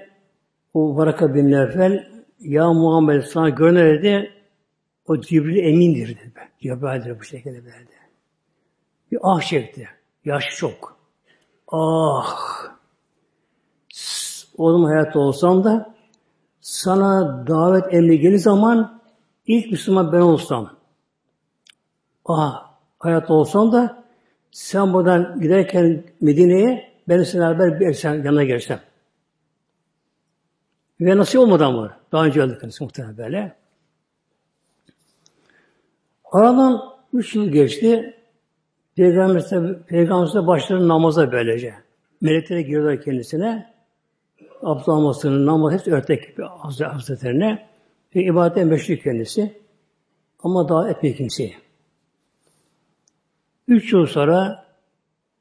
o Varaka bin Nefel ya Muhammed sana görünen dedi o Cibril emindir dedi. Cebrail'dir bu şekilde verdi. Bir ah çekti. Yaş çok. Ah! Oğlum hayatta olsam da sana davet emri gelir zaman ilk Müslüman ben olsam. Ah! Hayatta olsam da sen buradan giderken Medine'ye ben seninle beraber bir sen yanına gelsem. Ve nasıl olmadan var. Daha önce öldük kendisi muhtemelen böyle. Aradan üç yıl geçti. Peygamber Peygamber başladı namaza böylece. Melekler giriyorlar kendisine. Abdullah almasının namazı hepsi örtek Hazretlerine. Ve ibadetten meşhur kendisi. Ama daha etmiyor kimseyi. Üç yıl sonra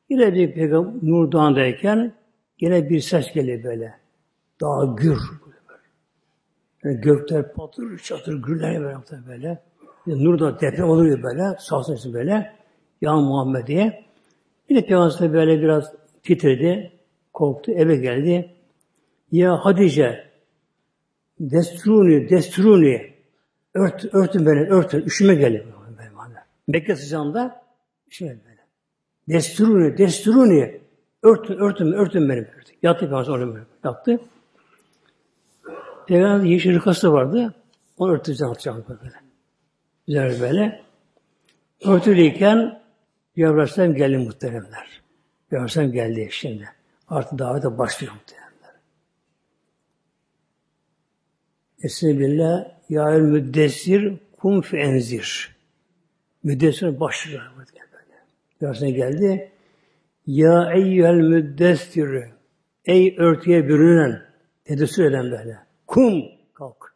yine bir peygamber Nur Dağı'ndayken yine bir ses geliyor böyle. Daha gür. Yani gökler patır, çatır, gürler böyle. böyle. Nur da deprem oluyor böyle. Sağsın böyle. Ya Muhammed diye. Yine Peygamber böyle biraz titredi. Korktu. Eve geldi. Ya Hatice desturuni, desturuni ört, örtün beni, örtün. Üşüme geliyor. Mekke sıcağında üşüme böyle. Desturuni, desturuni örtün, örtün, örtün beni. Yattı Peygamber orada yattı. Peygamber yeşil rükası vardı. Onu örteceğim atacağım böyle. Güzel böyle. Örtülüyken Cebrail geldi muhteremler. Cebrail geldi şimdi. Artık davete başlıyor muhteremler. Essebillah ya el müddessir kum fe enzir. Müddessir başlıyor. Cebrail geldi. Ya eyyühel müddessir Ey örtüye bürünen tedessür eden böyle. Kum kalk.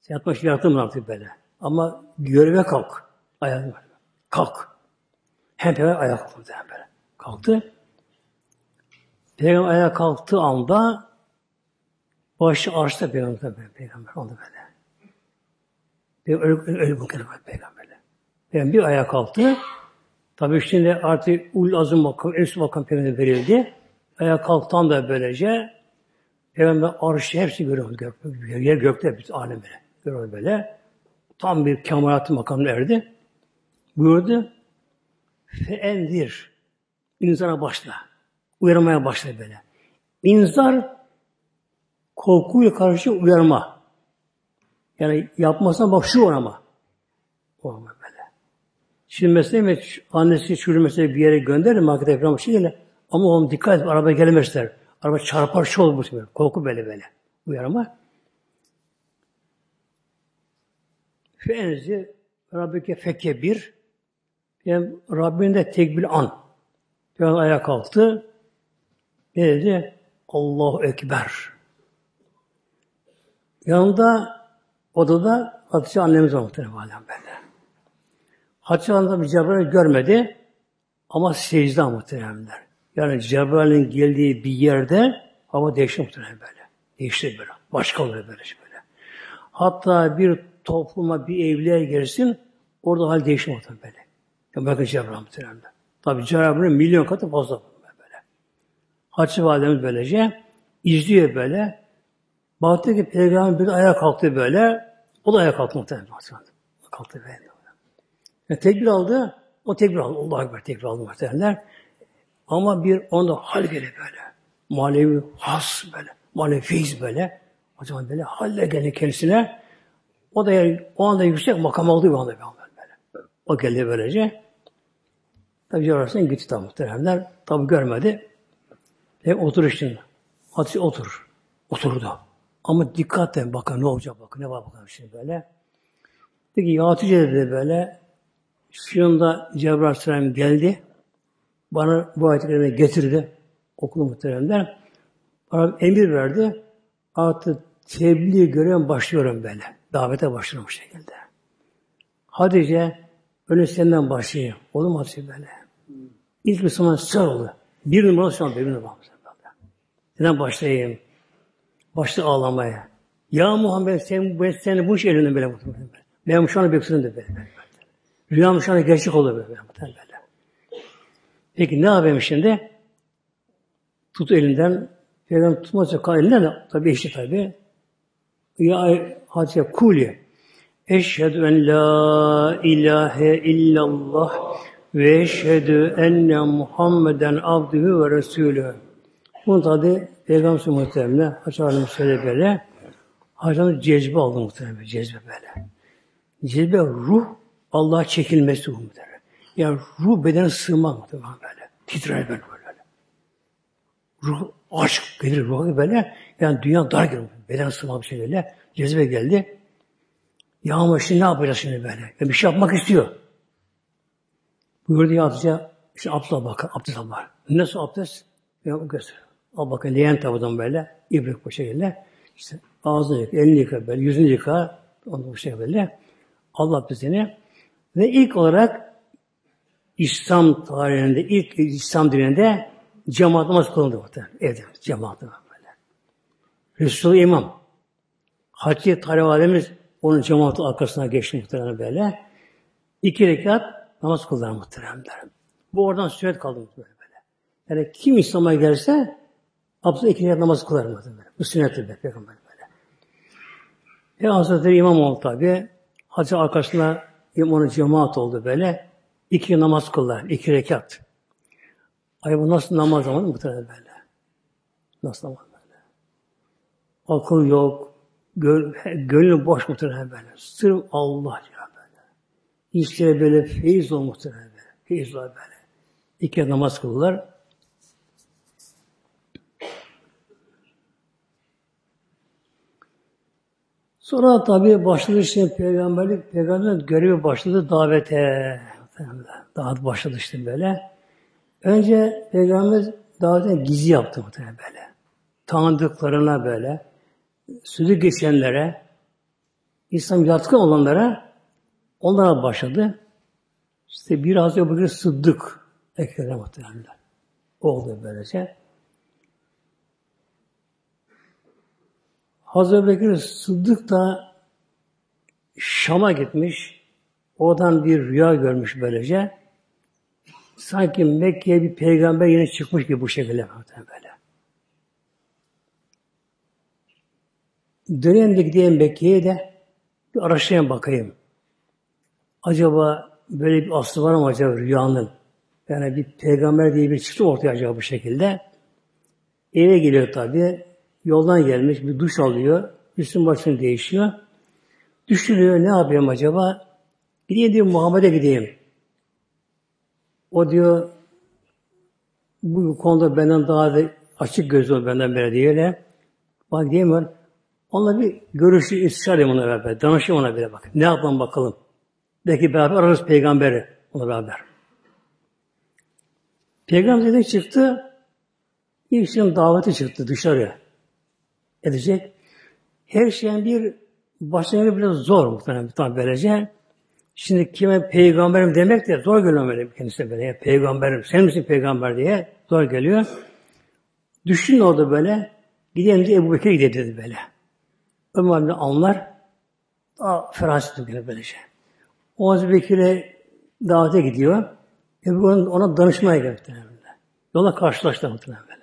Sen yatma şey yattın mı böyle. Ama göreve kalk. Ayağa kalk. Hem peygamber ayağa kalktı böyle. Kalktı. Peygamber ayağa kalktığı anda başı arşta peygamber peygamber oldu böyle. Peygamber öyle, öyle bu kelime peygamberle. Peygamber bir ayağa kalktı. Tabii şimdi artık ul azım makam, üst makam peygamber verildi. Ayağa kalktan da böylece Peygamber arşı hepsi görüyor. Gök, yer gökte bir alem böyle. Görüyor böyle. Tam bir kemalatı makamına erdi. Buyurdu. Feendir. İnzara başla. Uyarmaya başla böyle. İnzar korkuyla karşı uyarma. Yani yapmasına bak şu ama. O ama böyle. Şimdi mesela annesi çocuğu mesela bir yere gönderir markete falan bir şeyle ama oğlum dikkat et araba gelmezler. Araba çarpar şu olur Korku böyle böyle. Uyarma. Fenzi Rabbike feke bir yani Rabbin de tekbil an. Yani ayağa kalktı. Ne dedi? Allahu Ekber. Yanında odada Hatice annemiz var muhtemelen böyle. Hatice anında bir Cebrail görmedi ama secde muhteremler. Yani Cebrail'in geldiği bir yerde hava değişti muhtemelen böyle. Değişti böyle. Başka oluyor böyle böyle. Hatta bir topluma bir evliye girsin, orada hal değişir muhtemelen böyle. Ya bakın Cebrail muhtemelen. Tabi Cebrail'in milyon katı fazla böyle. Hatice Validemiz böylece izliyor böyle. Baktı ki Peygamber bir ayağa kalktı böyle. O da ayağa kalktı muhtemelen. Kalktı böyle. Yani tekbir aldı. O tekbir aldı. Allah'a Ekber tekbir aldı muhtemelen. Ama bir onda hal geliyor böyle. Manevi has böyle. Manevi feyiz böyle. O zaman böyle halle gelir kendisine. O da yani, o anda yüksek makam aldı o anda böyle. O geldi böylece. Tabi Cebrail gitti tam muhteremler. Tabi görmedi. Ve otur işte. Hatice otur. Oturdu. Ama dikkatle bakın ne olacak bakın ne var bakalım şimdi böyle. Peki ya Hatice dedi böyle şu anda Cebrail Aleyhisselam geldi. Bana bu ayetleri getirdi. Okulu muhteremler. Bana emir verdi. Artık tebliğ gören başlıyorum böyle. Davete başlıyorum bu şekilde. Hatice öyle senden başlayayım. Olur mu Hatice böyle? İlk Müslüman sağ oldu. Bir numara şu an bir numara. Senden başlayayım. Başladı ağlamaya. Ya Muhammed sen, ben seni bu iş elinden böyle muhtemelen. Ben şu an bekliyorum böyle. böyle. Rüyam şu an gerçek olur böyle. böyle. Peki ne yapayım şimdi? Tut elinden. Peygamber tutmazsa kal elinden de tabi eşi tabi. Ya Hatice kuli. Eşhedü en la ilahe illallah ve eşhedü enne Muhammeden abdühü ve resulü. Bunu tabi Peygamber muhtemelen Hacı Alem söyle böyle. Hacı cezbe aldı muhtemelen. Cezbe böyle. Cezbe ruh Allah'a çekilmesi muhtemelen. Yani ruh bedene sığmaz muhtemelen böyle. Titrer böyle böyle. Ruh aşk gelir ruha böyle. Yani dünya dar gelir. Beden sığmaz bir şekilde. Cezbe geldi. Ya ama şimdi ne yapacağız şimdi böyle? Yani bir şey yapmak istiyor. Buyurdu ya Hatice, işte abdest bakın, abdest var. Nasıl abdest? Ya göster. Al bakın leğen tabadan böyle, ibrik bu şekilde. İşte ağzını yıka, elini yıka böyle, yüzünü yıka, onu bu şekilde böyle. Allah abdestini. Ve ilk olarak İslam tarihinde, ilk İslam dininde cemaat namaz kılındı muhtemelen. Evde cemaat böyle. Resulü imam. Hacı Tarih Validemiz onun cemaati arkasına geçti muhtemelen böyle. İki rekat namaz kıldılar muhtemelen. Bu oradan sünnet kaldı muhtemelen böyle. Yani kim İslam'a gelirse abdest iki rekat namaz kılar muhtemelen. Bu sünnettir be peygamber böyle. Ve Hazretleri İmam oldu tabi. Hacı arkasına onun cemaat oldu böyle. İki namaz kıldılar. iki rekat. Ay bu nasıl namaz zamanı muhtemelen böyle. Nasıl namaz böyle. Akıl yok, Gönül, *laughs* gönül boş muhtemelen böyle. Sırf Allah ya böyle. İşte böyle feyiz ol muhtemelen böyle. Feyiz ol böyle. İki namaz kıldılar. Sonra tabi başladı işte peygamberlik, peygamberin görevi başladı davete. Davet başladı işte böyle. Önce peygamber davete gizli yaptı muhtemelen böyle. Tanıdıklarına böyle sözü geçenlere, İslam yatkın olanlara onlara başladı. İşte bir Hazreti Ebu Sıddık ekledi muhtemelen. Oldu böylece. Hazreti Bekir Sıddık da Şam'a gitmiş. Oradan bir rüya görmüş böylece. Sanki Mekke'ye bir peygamber yine çıkmış gibi bu şekilde böyle. Döneyim de gideyim Mekke'ye de bir araştırayım bakayım. Acaba böyle bir aslı var mı acaba rüyanın? Yani bir peygamber diye bir çıktı ortaya acaba bu şekilde. Eve geliyor tabi. Yoldan gelmiş bir duş alıyor. Üstün başını değişiyor. Düşünüyor ne yapayım acaba? Gideyim diyor Muhammed'e gideyim. O diyor bu konuda benden daha da açık gözlü benden beri diyor öyle. Bak diyemiyor. Onunla bir görüşü istişare ona beraber. Danışayım ona bile bak. Ne yapalım bakalım. Belki beraber ararız peygamberi ona beraber. Peygamber de çıktı. İlk daveti çıktı dışarı. Edecek. Her şeyin bir başlangıcı biraz zor muhtemelen tabi böylece. Şimdi kime peygamberim demek de zor geliyor böyle kendisine böyle. Peygamberim, sen misin peygamber diye zor geliyor. Düşün orada böyle. Gidelim de Ebu Bekir gidelim dedi böyle. Ömer anlar daha feraset böyle böylece. O Hazreti Bekir'e davete gidiyor. Ebu ona danışmaya geldi. Yola karşılaştı muhtemelen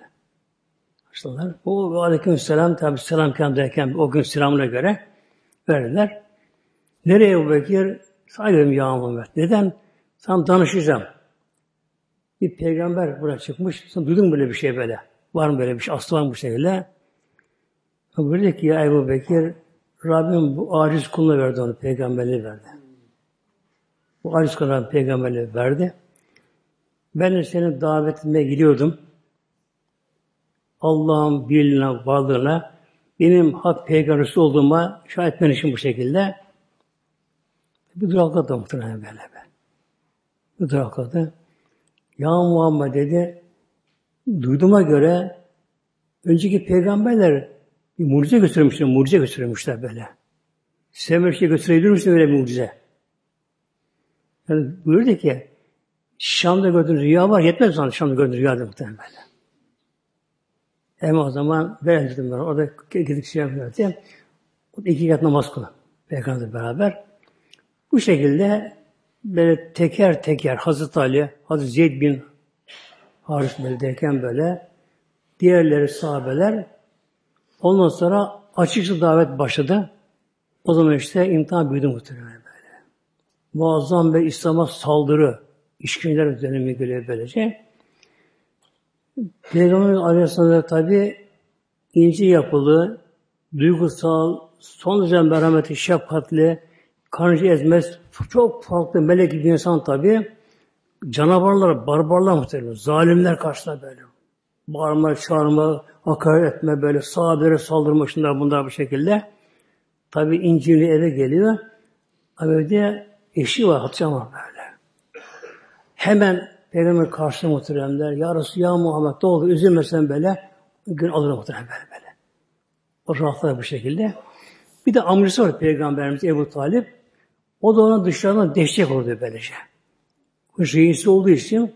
böyle. Karşıladılar. O aleyküm selam tabi selam kan derken o gün selamına göre verdiler. Nereye Ebu Bekir? Saygım ya Muhammed. Neden? Sana danışacağım. Bir peygamber buraya çıkmış. Sen duydun mu böyle bir şey böyle? Var mı böyle bir şey? Aslı var mı bu şekilde? Buyurdu ki ya Ebu Bekir Rabbim bu aciz kuluna verdi onu, peygamberliği verdi. Bu aciz kuluna peygamberliği verdi. Ben de seni davet etmeye gidiyordum. Allah'ın birliğine, varlığına, benim hak peygamberisi olduğuma şahit etmen için bu şekilde bir durakladı muhtemelen böyle be. Bir durakladı. Ya Muhammed dedi, duyduğuma göre önceki peygamberler bir mucize götürmüşler, mucize götürmüşler böyle. Size bir şey götürebilir misin öyle bir mucize? Yani buyurdu ki, Şam'da gördüğün rüya var, yetmez sana Şam'da gördüğün rüya muhtemelen böyle. Hem o zaman ben dedim ben, orada gidip şey yapıyordum. İki kat namaz kılın. Peygamberle beraber. Bu şekilde böyle teker teker Hazreti Ali, Hazreti Zeyd bin Haris böyle derken böyle diğerleri sahabeler ondan sonra açıkça davet başladı. O zaman işte imtihan büyüdü muhtemelen böyle. Muazzam ve İslam'a saldırı, işkenceler dönemi geliyor böylece. Peygamber Aleyhisselam tabi ince yapılı, duygusal, son derece merhameti, şefkatli, karnıcı ezmez, çok farklı melek gibi insan tabi. Canavarlar, barbarlar muhtemelen, zalimler karşısında böyle. Bağırma, çağırma, hakaret etme, böyle sahabelere saldırma, şunlar bunlar bu şekilde. Tabi İncil'i eve geliyor. Ama de eşi var, Hatice var böyle. Hemen Peygamber karşısına muhteremler. Ya Resul, ya Muhammed ne olur üzülmesen böyle. Gün alır muhterem böyle böyle. O rahatlar bu şekilde. Bir de amcası var Peygamberimiz Ebu Talip. O da ona dışarıdan destek oldu böylece. Reisi olduğu için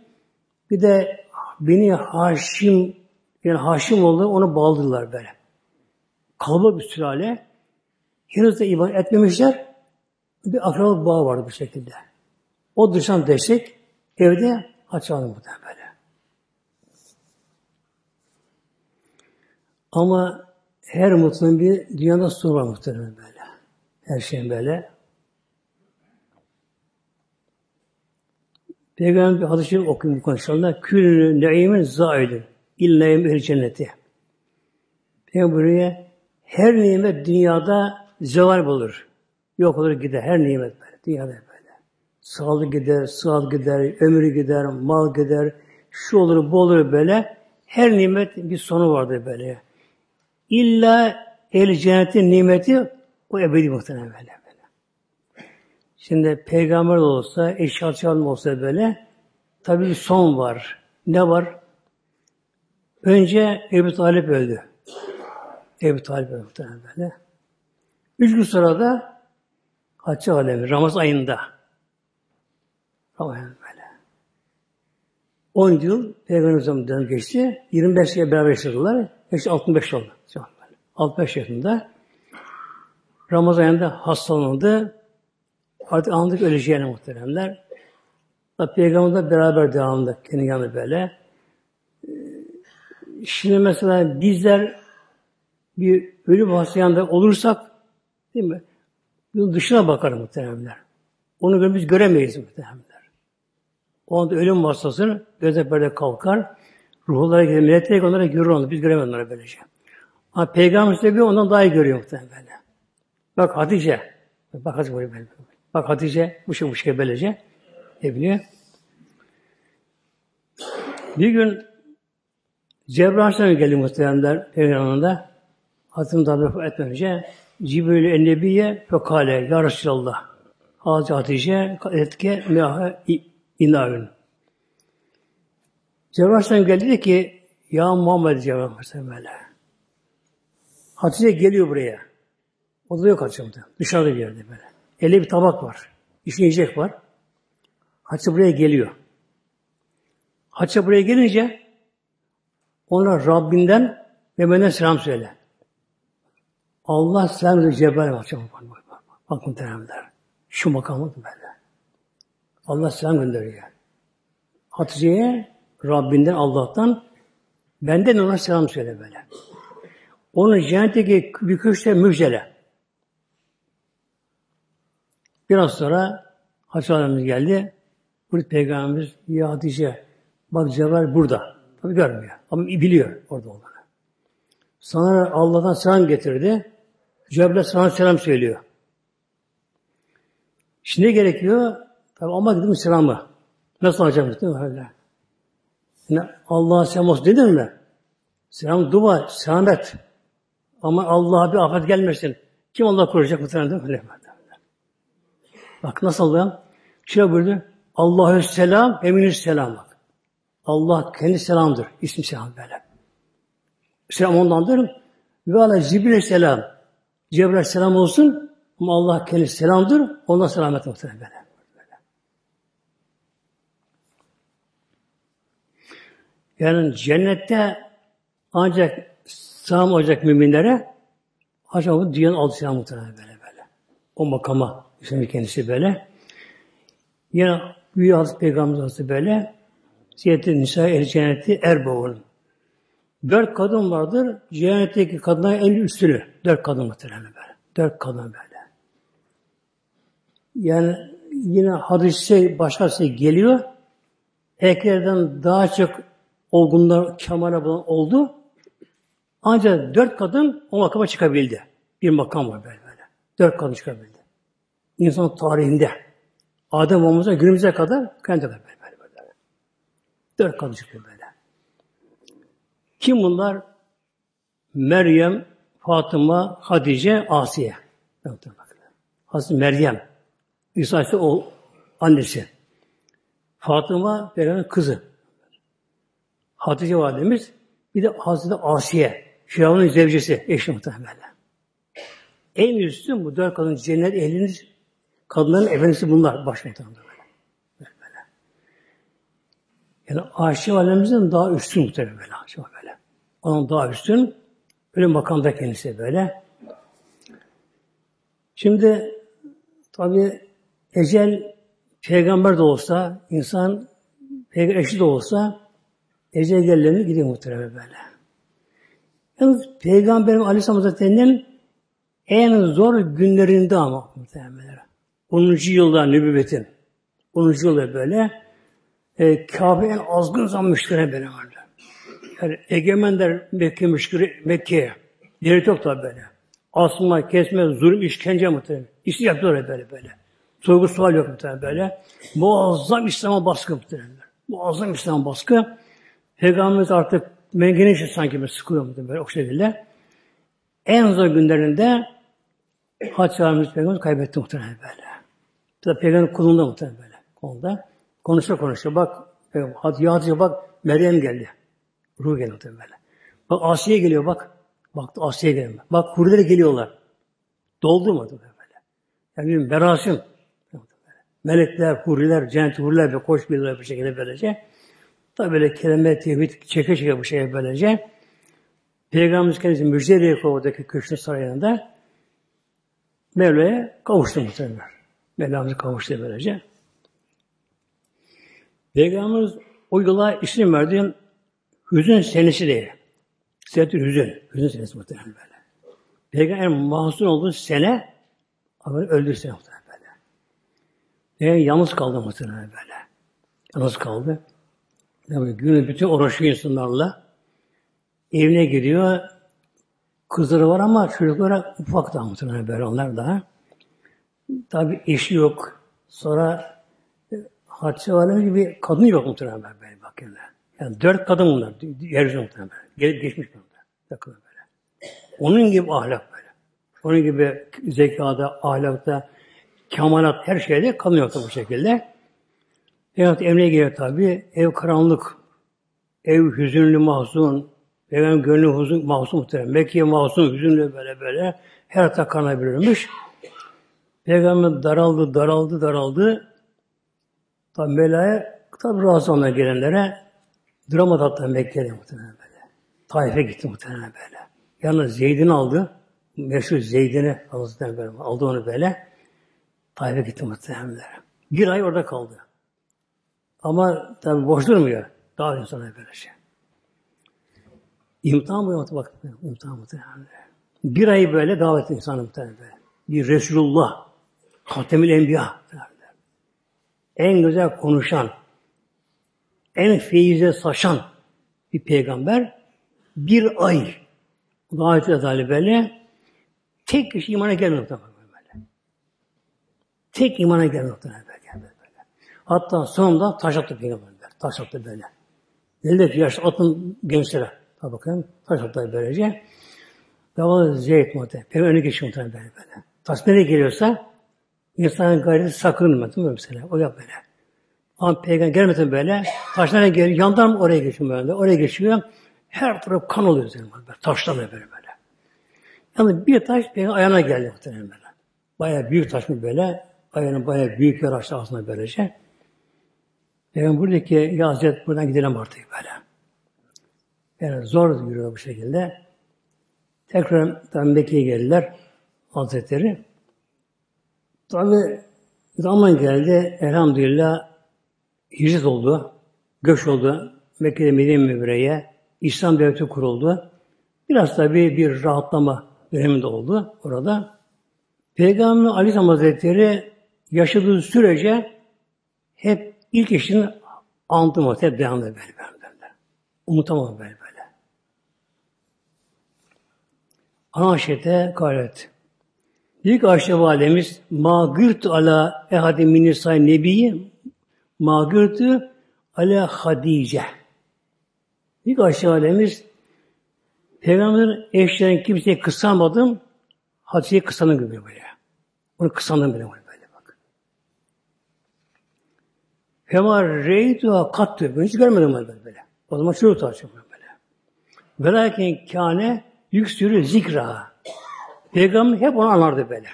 bir de beni Haşim yani Haşim oldu onu bağladılar böyle. Kalabalık bir sülale. Henüz de ibadet etmemişler. Bir akrabalık bağı vardı bu şekilde. O dışarıdan destek evde açalım bu böyle. Ama her mutluluğun bir dünyada sonu var muhtemelen böyle. Her şeyin böyle. Peygamber bir hadis-i okuyun bu konuşmalarında. Külünü neimin zaidin. İlleyim el cenneti. Peygamber buraya her nimet dünyada zeval bulur. Yok olur gider. Her nimet böyle. Dünyada böyle. Sağlık gider, sıhhat gider, ömrü gider, mal gider. Şu olur, bu olur böyle. Her nimet bir sonu vardır böyle. İlla el cennetin nimeti o ebedi muhtemelen böyle. böyle. Şimdi peygamber de olsa, eşya çalma olsa böyle tabi bir son var. Ne var? Önce Ebu Talip öldü. Ebu Talip öldü muhtemelen böyle. Üç gün sonra da Hacı Alemi, Ramazan ayında. Böyle. 10 yıl Peygamberimizden geçti. 25 yıl beraber yaşadılar. Yaşı 65 oldu. 65 yaşında. Ramazan ayında hastalandı. Artık anladık öleceğini muhteremler. Peygamberle beraber devamlı kendi yanında böyle. Şimdi mesela bizler bir ölüm hastayanda olursak değil mi? Bunun dışına bakar muhteremler. Onu biz göremeyiz muhteremler. O anda ölüm hastası göze böyle kalkar. Ruhlara gider, melekler onlara görür onu. Biz göremeyiz onları böylece. Ama Peygamber bir ondan daha iyi görüyor muhtemelen böyle. Bak Hatice. Bak Hatice böyle böyle. Bak Hatice bu şey bu şey böylece. Ne biliyor? Bir gün Cebrail Aleyhisselam geldi muhtemelenler Peygamber'e. Hazreti Tabi etmeden önce Cibril Ennebiye fekale Ya Resulallah. Hazreti Hatice etke meha inavün. Cebrail Aleyhisselam geldi dedi ki Ya Muhammed Cebrail Aleyhisselam böyle. Hatice geliyor buraya. O da yok Hatice'mde. Dışarıda bir yerde böyle. Elinde bir tabak var. İçine var. Hatice buraya geliyor. Hatice buraya gelince ona Rabbinden ve benden selam söyle. Allah selam söyle Cebrail bakacak. Bak, bak, bak, bak makamı böyle. Allah selam gönderiyor. Hatice'ye Rabbinden, Allah'tan benden ona selam söyle böyle. Onun cennetteki bir köşte müjdele. Biraz sonra Hatice geldi. Burada Peygamberimiz ya Hatice bak Cebrail burada. Tabi görmüyor. Ama biliyor orada olduğunu. Sana Allah'tan selam getirdi. Cebrail sana selam söylüyor. Şimdi gerekiyor? Tabi ama dedim selamı. Nasıl alacağım değil mi öyle? Yani Allah'a selam olsun dedin mi? Selam dua, selamet. Ama Allah'a bir afet gelmesin. Kim Allah koruyacak değil mi? Öyle. Bak nasıl oluyor? Şöyle buyurdu. Allahü selam, eminü selam bak. Allah kendi selamdır. İsim selam böyle. Selam ondandır. Ve ala Cibril selam. Cebrail selam olsun ama Allah kendi selamdır. Ondan selamet muhtemelen böyle. Yani cennette ancak selam olacak müminlere acaba bu dünyanın altı selam muhtemelen böyle böyle. O makama Hüseyin kendisi böyle. Yine Büyük Hazreti Peygamber Hazreti böyle Ziyette Nisa El Cenneti Erboğun. Dört kadın vardır. Cennetteki kadınlar en üstünü. Dört kadın muhtemelen böyle. Dört kadın böyle. Yani yine hadise başkası geliyor. Erkeklerden daha çok olgunlar, kemale bulan oldu. Ancak dört kadın o makama çıkabildi. Bir makam var böyle böyle. Dört kadın çıkabildi. İnsan tarihinde. Adem olmamıza günümüze kadar kendi böyle böyle böyle. Dört kadın çıkıyor böyle. Kim bunlar? Meryem, Fatıma, Hatice, Asiye. Hazreti Meryem. İsa annesi. Fatıma Peygamber'in kızı. Hatice validemiz bir de Hazreti Asiye. Firavun'un zevcesi. Eşi muhtemelen. En üstün bu dört kadın cennet ehliniz kadınların efendisi bunlar böyle. böyle. Yani Ayşe valimizin daha üstün muhtemelen böyle. Böyle. Onun daha üstün. Böyle makamda kendisi böyle. Şimdi tabi ecel peygamber de olsa, insan peygamber eşi de olsa ecel geldiğinde gidiyor muhtemelen böyle. Yalnız Peygamberim Aleyhisselam Hazretleri'nin en zor günlerinde ama muhtemelen. 10. yılda nübüvvetin. 10. yılda böyle e, Kabe en azgın zaman müşküre böyle vardı. Yani egemenler Mekke müşküre Mekke'ye. Devlet yok tabi böyle. Asma, kesme, zulüm, işkence muhtemelen. İşte yapıyorlar böyle böyle. Sorgu sual yok muhtemelen böyle. Muazzam İslam'a baskı muhtemelen. Muazzam İslam'a baskı. Peygamberimiz artık mengenişi sanki bir sıkılıyor muhtemelen böyle o şekilde. En zor günlerinde Hatice Hanım'ın Peygamberimiz kaybetti muhtemelen böyle. Tabi Peygamber kulunda muhtemelen böyle. Konuda. Konuşa konuşa bak Hatice, Hatice bak Meryem geldi. Ruh geldi muhtemelen böyle. Bak Asiye geliyor bak. Bak Asiye geliyor. Bak huriler geliyorlar. Doldu mu böyle? Yani bir merasim. Melekler, huriler, cennet huriler ve koş bir şekilde böylece. Tabi böyle kelime, tevhid çeke çeke bu şeye böylece. Peygamberimiz kendisi müjdeliye oradaki köşkün sarayında Mevla'ya kavuştu muhtemelen. Mevlamızı kavuştu böylece. Peygamberimiz o yıla isim verdi hüzün senesi diye. Senetül hüzün. Hüzün senesi muhtemelen böyle. Peygamber mahzun olduğu sene ama öldü sene muhtemelen böyle. Peygamber yalnız kaldı muhtemelen böyle. Yalnız kaldı. Tabii günü bütün uğraşıyor insanlarla. Evine gidiyor. Kızları var ama çocuklara ufak da muhtemelen böyle onlar da. Tabi eşi yok. Sonra e, Hatice Valide gibi kadın yok muhtemelen böyle bak yani. dört kadın bunlar. Yeryüzü muhtemelen. Gelip geçmiş bunlar. Takılı böyle. Onun gibi ahlak böyle. Onun gibi zekada, ahlakta, kemalat her şeyde kadın yoktu bu şekilde. Peygamber emre geliyor tabi. Ev karanlık. Ev hüzünlü mahzun. Peygamber gönlü huzun, mahzun muhtemelen. Mekke mahzun, hüzünlü böyle böyle. Her takana bölünmüş. Peygamber daraldı, daraldı, daraldı. Tabi Mela'ya, tabi razı olan gelenlere drama hatta Mekke'de muhtemelen böyle. Taif'e gitti muhtemelen böyle. Yalnız Zeyd'ini aldı. Meşhur Zeyd'ini böyle aldı onu böyle. Taif'e gitti muhtemelen. Bir ay orada kaldı. Ama tabi boş durmuyor. Daha insana böyle şey. İmtihan mı bak imtihan muhtemelen. Bir ay böyle davet insanı muhtemelen. Bir Resulullah, Hatemül Enbiya. En güzel konuşan, en feyize saçan bir peygamber bir ay davet eder böyle tek kişi imana gelmiyor muhtemelen. Tek imana gelmiyor muhtemelen. Hatta sonunda taş attı peygamberler. Taş attı böyle. Dedi ki yaşlı atın gençlere. Ha bakın. Taş atlar böylece. Davul zeyt muhtemelen. Peygamber önü geçiyor muhtemelen böyle böyle. Taş nereye geliyorsa insanın gayreti sakınma değil mi mesela? O yap böyle. Ama peygamber gelmeden böyle taşlara geliyor. Yandan oraya geçiyor böyle. Oraya geçiyor. Her taraf kan oluyor üzerine böyle. Taşlar böyle böyle. Yani bir taş peygamber ayağına geldi muhtemelen böyle. Bayağı büyük taş mı böyle. Ayağının bayağı büyük yer açtı aslında böylece. Peygamber buradaki ya Hazret buradan gidelim artık böyle. Yani zor yürüyor bu şekilde. Tekrar tabi Mekke'ye geldiler Hazretleri. Tabi zaman geldi elhamdülillah hicret oldu. Göç oldu. Mekke'de Medine Münevvere'ye İslam devleti kuruldu. Biraz tabi bir rahatlama döneminde oldu orada. Peygamber Aleyhisselam Hazretleri yaşadığı sürece ilk eşini andım hep devamlı böyle böyle. Unutamam böyle böyle. Ana Ayşe'de gayret. İlk Ayşe validemiz magırt ala ehadi minisay nebiyi magırtı ala Hadice. İlk Ayşe validemiz Peygamber eşlerin kimseye kısamadım, Hatice'yi kısandım gibi böyle. Onu kısandım böyle bak. Fema reytuha kattı. Ben hiç görmedim böyle böyle. O zaman şunu tartışıyor böyle. Velakin kâne yüksürü zikra. Peygamber hep onu anlardı böyle.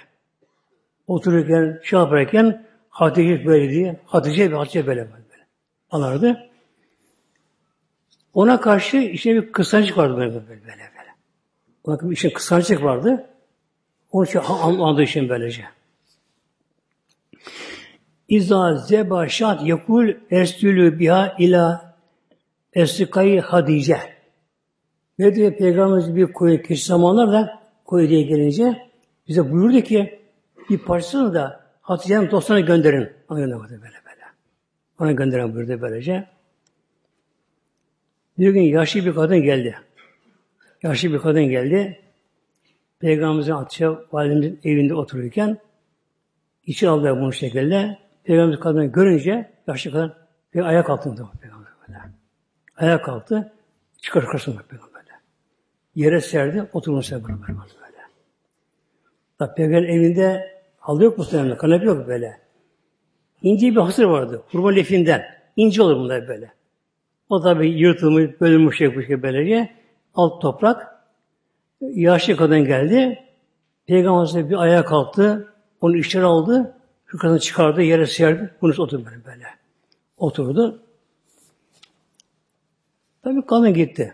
Otururken, şey yaparken Hatice böyle diye, Hatice ve Hatice böyle böyle. Anlardı. Ona karşı işte bir kıskançlık vardı böyle böyle böyle. böyle. Ona bir işte kıskançlık vardı. Onun için anladığı için böylece. İza zeba şat yakul estülü biha ila estikayı hadice. Ne diyor Peygamberimiz bir koyu kişi zamanlarda koyu diye gelince bize buyurdu ki bir parçasını da Hatice'nin dostuna gönderin. Ona göndermedi böyle böyle. Ona gönderin buyurdu böylece. Bir gün yaşlı bir kadın geldi. Yaşlı bir kadın geldi. Peygamberimizin Hatice validemizin evinde otururken içi aldı bunu şekilde. Peygamberimiz kadını görünce yaşlı kadın bir ayağa kalktı. Peygamber böyle. Ayağa kalktı. Çıkar çıkarsın Peygamber böyle. Yere serdi. Oturmuş böyle. böyle. Tabi Peygamber evinde halı yok muhtemelen. Kanepe yok böyle. İnce bir hasır vardı. Hurma lefinden. İnce olur bunlar böyle. O tabi yırtılmış, bölünmüş şey bu şey böylece. Alt toprak. Yaşlı kadın geldi. Peygamber bir ayağa kalktı. Onu içeri aldı. Şu çıkardı, yere serdi. Bunu oturdu böyle böyle. Oturdu. Tabi kadın gitti.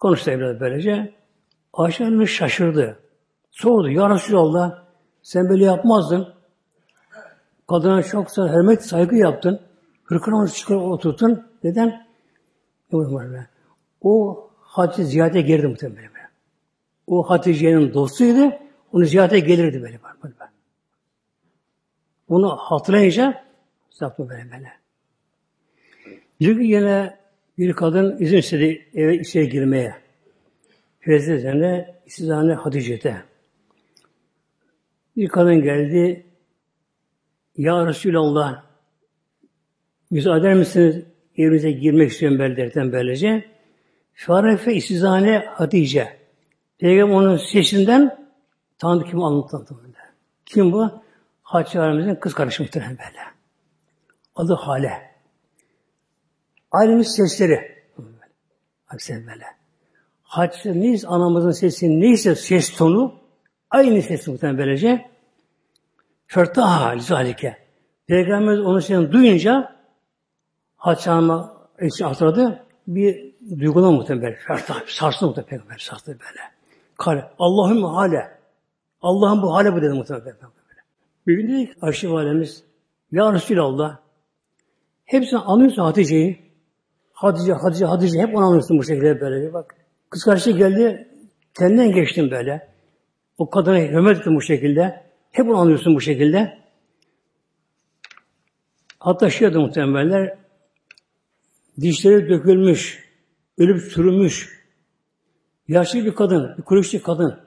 Konuştu evladı böylece. Ayşe Hanım şaşırdı. Sordu. Ya Resulallah sen böyle yapmazdın. Kadına çok hürmet, saygı yaptın. Hırkını çıkar oturtun. Neden? O Hatice ziyarete girdi muhtemelen. O Hatice'nin dostuydu. Onu ziyarete gelirdi böyle. böyle. Bunu hatırlayınca yaptı böyle böyle. Bir gün yine bir kadın izin istedi eve içeri girmeye. Firavun üzerine istizane Hatice'de. Bir kadın geldi. Ya Resulallah müsaade eder misiniz? Evimize girmek istiyorum derken böylece. Şarefe istizane Hatice. Peygamber onun sesinden tanıdı kim anlattı. Kim bu? Hatice kız kardeşi muhtemelen böyle. Adı Hale. Aynı sesleri. Hatice böyle. Hatice neyse anamızın sesi neyse ses tonu aynı ses muhtemelen böylece. Fertaha lizalike. Peygamberimiz onun sesini duyunca Hatice Hanım'a hatırladı. Bir duygulan muhtemelen. Fertah, sarstı muhtemelen Peygamber, sarstı böyle. Kale, Allah'ım hale. Allah'ım bu hale bu dedi muhtemelen Peygamber. Bir gün dedi ki Ayşe Validemiz, Ya Resulallah, hepsini anlıyorsun Hatice'yi. Hatice, Hatice, Hatice hep onu anlıyorsun bu şekilde böyle. Bak, kız karşı geldi, kendinden geçtim böyle. O kadına hürmet ettim bu şekilde. Hep onu anlıyorsun bu şekilde. Hatta şey adı muhtemelenler, dişleri dökülmüş, ölüp çürümüş, yaşlı bir kadın, bir kuruşlu kadın.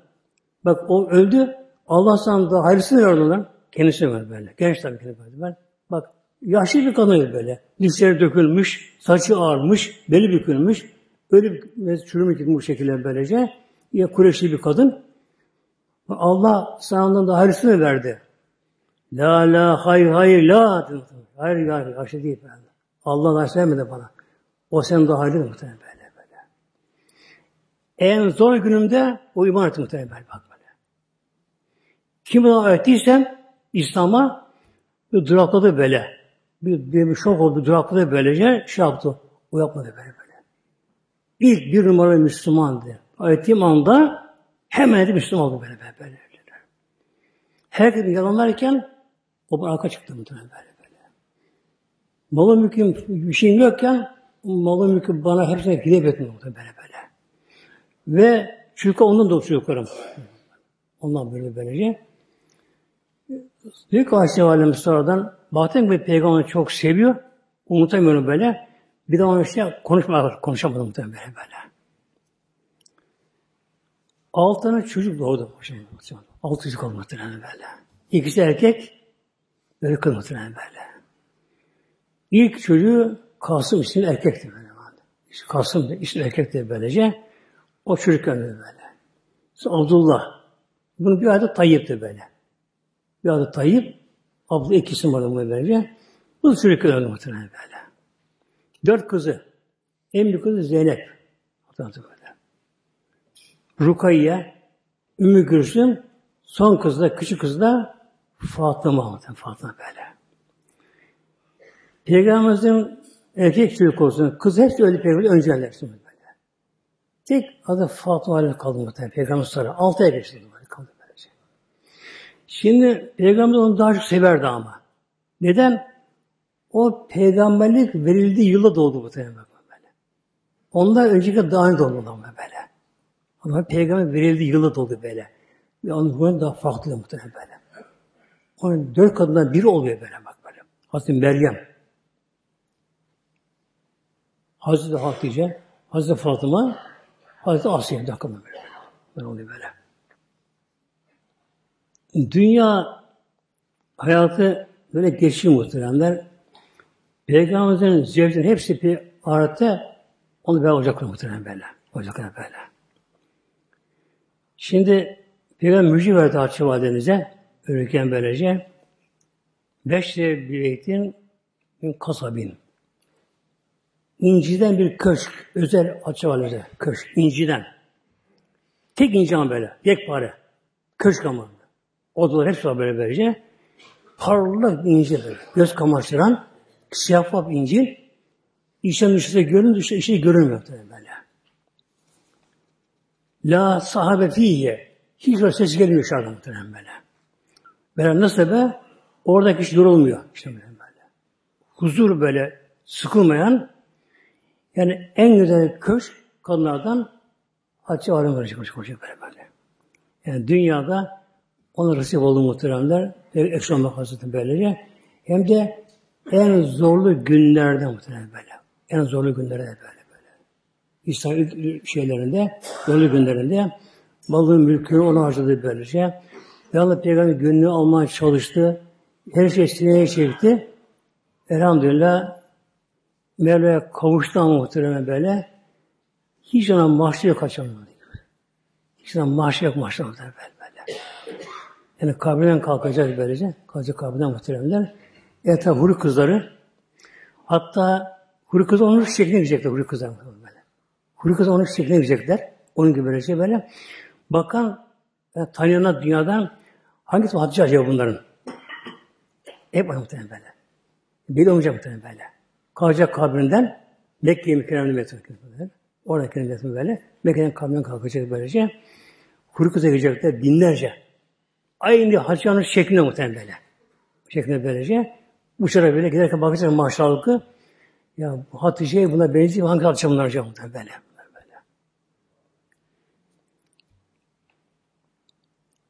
Bak o öldü, Allah sana da hayırlısını verdi lan. Kendisi var böyle. Genç tabii ki böyle. Bak yaşlı bir kadın böyle. Dişleri dökülmüş, saçı ağarmış, beli bükülmüş. Öyle bir çürümüş bu şekilde böylece. Ya Kureyşli bir kadın. Allah sana ondan daha hayırlısını verdi. La la hayır hayır la. Hayır hayır hayır değil. Ben. Allah nasip vermedi bana. O sen daha hayırlı muhtemelen böyle böyle. En zor günümde o iman etti muhtemelen bak böyle. Kim bana öğrettiysem İslam'a bir durakladı böyle. Bir, bir, bir şok oldu, durakladı böylece şey yaptı. O yapmadı böyle böyle. İlk bir numara Müslümandı. Öğrettiğim anda hemen de Müslüman oldu böyle böyle. böyle. Herkes yalanlarken o bana arka çıktı muhtemelen böyle böyle. Malı mülküm bir şeyim yokken malı mülkü bana hepsine hidayet etmiyor böyle böyle. Ve çünkü ondan da çocuklarım. Ondan böyle böylece. Büyük Aleyhisselam Aleyhisselam sonradan baktım bir peygamberi çok seviyor. Unutamıyorum böyle. Bir de ona işte konuşma, konuşamadım muhtemelen böyle böyle. Altı tane çocuk doğdu. Altı çocuk oldu muhtemelen böyle. İkisi erkek, böyle kız muhtemelen böyle. İlk çocuğu Kasım isimli erkekti böyle. Kasım isimli erkekti böylece. O çocuk öldü böyle. Sonra Abdullah. Bunun bir adı Tayyip'ti böyle. Bir adı Tayyip. Abdullah iki isim vardı böylece. Bu çocuk öldü muhtemelen böyle. Dört kızı. En büyük kızı Zeynep. Böyle. Rukayye, Ümmü Gülsüm, son kız da, küçük kız da Fatıma. Fatıma böyle. Peygamberimizin erkek çocuk olsun, kız hepsi öyle peygamber önceler. Tek adı Fatıma Aleyhi kaldı muhtemelen. Peygamber sonra. Altı ay geçti. Şimdi Peygamber onu daha çok severdi ama. Neden? O peygamberlik verildiği yılda doğdu bu böyle. Ondan önceki daha önce doğdu ama böyle. Ama peygamber verildiği yılda doğdu böyle. Ve onun daha farklı muhtemelen böyle. Onun dört kadından biri oluyor böyle bak böyle. Hazreti Meryem, Hazreti Hatice, Hazreti Fatıma, Hazreti Asiye dakika böyle. Böyle oluyor böyle. Dünya hayatı böyle geçiyor muhteremler. Peygamberimizin zevkleri hepsi bir ahirette onu böyle olacaklar muhtemelen böyle. Olacaklar böyle. Şimdi Peygamber müjde verdi Hatice validemize. Ölürken böylece. Beşre bir beytin kasabin. İnciden bir köşk. Özel Hatice validemize. Köşk. İnciden. Tek inci ama böyle. Yekpare. Köşk ama. Odalar hepsi var böyle böylece. Parlak bir inci böyle. Göz kamaştıran Şeffaf İncil. İçten dışarı görün, dışarı içi görünmüyor böyle. La sahabe fiye. Hiç o ses gelmiyor dışarıdan muhtemelen böyle. Böyle nasıl be? Oradaki hiç yorulmuyor. İşte böyle. böyle. Huzur böyle sıkılmayan yani en güzel köşk kadınlardan Hatice Alem verecek koşuyor böyle böyle. Yani dünyada ona nasip oldu muhteremler. Ekşanmak Hazreti böylece. Hem de en zorlu günlerde muhtemelen böyle. En zorlu günlerde böyle böyle. İsa şeylerinde, zorlu günlerinde malın mülkünü ona harcadı böylece. Ve Allah peygamber gönlünü almaya çalıştı. Her şey sineye çekti. Elhamdülillah Mevla'ya kavuştu ama muhtemelen böyle. Hiç ona mahşer kaçamadı. Hiç ona mahşer yok mahşer böyle. Yani kabrinden kalkacak böylece. Kalkacak kabrinden muhtemelen etraf huri kızları. Hatta huri kızı onun şekline girecekler huri kızlar. Böyle. Huri kızı onun şekline girecekler. Onun gibi böyle şey böyle. Bakan yani tanıyanlar dünyadan hangisi Hatice acaba bunların? Hep var muhtemelen böyle. Biri olmayacak muhtemelen böyle. Kalacak kabrinden Mekke'ye mükerremli metre. Oradaki metre böyle. Mekke'den kabrinden kalkacak böylece. Huri kıza girecekler binlerce. Aynı Hatice'nin şeklinde muhtemelen böyle. Şeklinde böylece. Uçarak böyle giderken bakacak maşallah ya Hatice'ye buna benziyor. Hangi Hatice bunlar acaba? Böyle. böyle.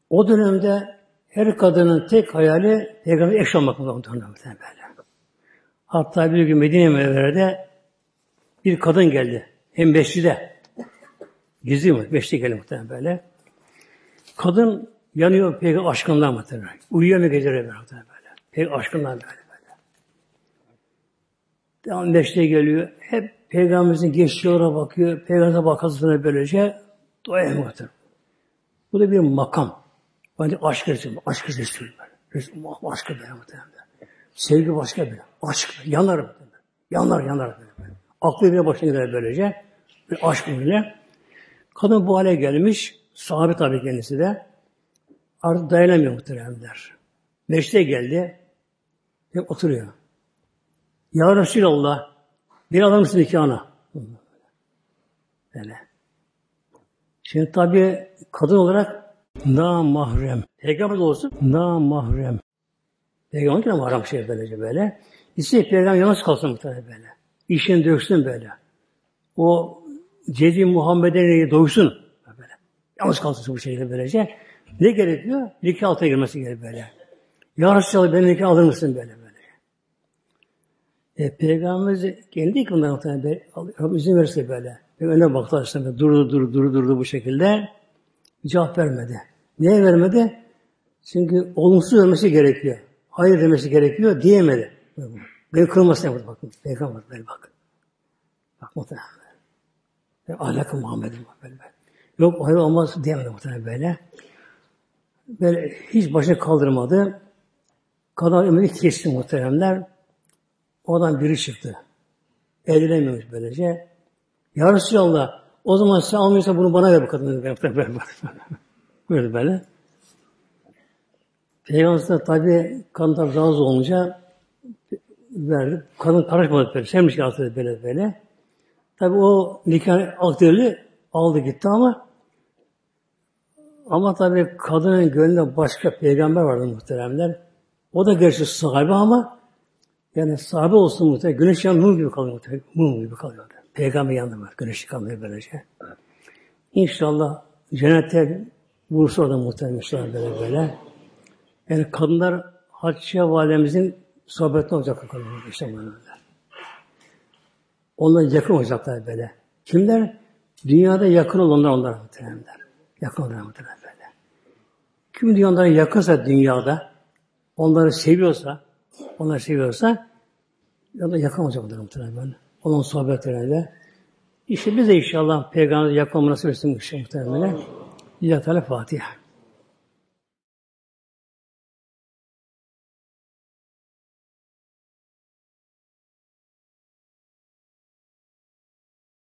O dönemde her kadının tek hayali peygamber eş olmak mı böyle. Hatta bir gün Medine Mevlere'de bir kadın geldi. Hem beşlide. Gizli mi? Beşli geldi muhtemelen böyle. Kadın yanıyor peygamber aşkından muhtemelen. Uyuyamıyor geceleri böyle. Peygamber aşkından böyle. Devam beşte geliyor. Hep Peygamberimizin geçtiği yollara bakıyor. Peygamberimize bakasına böylece doyamadır. Bu da bir makam. Bence aşk resim, aşk resim. Resim, başka bir muhtemelen. Sevgi başka bir. Aşk, yanar. Yanar, yanar. Böyle. Aklı bile başına gider böylece. Bir aşk bile. Kadın bu hale gelmiş. Sahabe tabii kendisi de. Artık dayanamıyor muhteremler. Meşte geldi. Hep oturuyor. Ya Resulallah bir alır mısın nikahına? Böyle. Şimdi tabi kadın olarak na mahrem. Peygamber olsun na mahrem. Peygamber de mahrem şey böylece böyle. İşte peygamber yalnız kalsın muhtemelen böyle. İşini döksün böyle. O Cedi Muhammed'e doysun. Böyle. Yalnız kalsın bu şekilde böylece. Ne gerekiyor? Nikah altına girmesi gerekiyor böyle. Ya Resulallah beni nikah alır mısın böyle böyle. E, Peygamberimiz ki bundan muhtemelen Rabbim izin verirse böyle. Öne baktı aslında durdu durdu durdu durdu bu şekilde. Cevap vermedi. Niye vermedi? Çünkü olumsuz vermesi gerekiyor. Hayır demesi gerekiyor diyemedi. Beni kırmasın yapmadı bakın. Peygamber böyle bak. Bak muhtemelen. Ahlakı Muhammed'in böyle. Yok hayır olmaz diyemedi muhtemelen böyle. Böyle hiç başını kaldırmadı. Kadın ömrünü kesti muhteremler. Oradan biri çıktı. Eğlenemiyormuş böylece. Ya Resulallah o zaman sen almıyorsan bunu bana ver bu kadını. *laughs* Böyle böyle. Peygamber tabi kantar razı olunca verdi. Kadın karışmadı böyle. Sevmiş ki böyle böyle. Tabi o nikah aktörlü aldı gitti ama ama tabi kadının gönlünde başka peygamber vardı muhteremler. O da gerçi sahibi ama yani sahibi olsun muhtemelen. Güneş yanında mum gibi kalıyor muhtemelen. Mum gibi kalıyor. Peygamber yanında var. Güneş kalmıyor böylece. İnşallah cennette bulursa orada muhtemelen inşallah böyle böyle. Yani kadınlar Hatice validemizin sohbetine olacak kadınlar işte böyle. Onlar yakın olacaklar böyle. Kimler? Dünyada yakın olanlar onlar muhtemelenler. Yakın olanlar muhtemelen böyle. Kim dünyada yakınsa dünyada, onları seviyorsa, onları seviyorsa, ya da yakın olacak onlara muhtemelen. Onun sohbetlerinde. İşte biz de inşallah Peygamber'e yakın olması nasip etsin muhtemelen. Lillahi Teala Fatiha.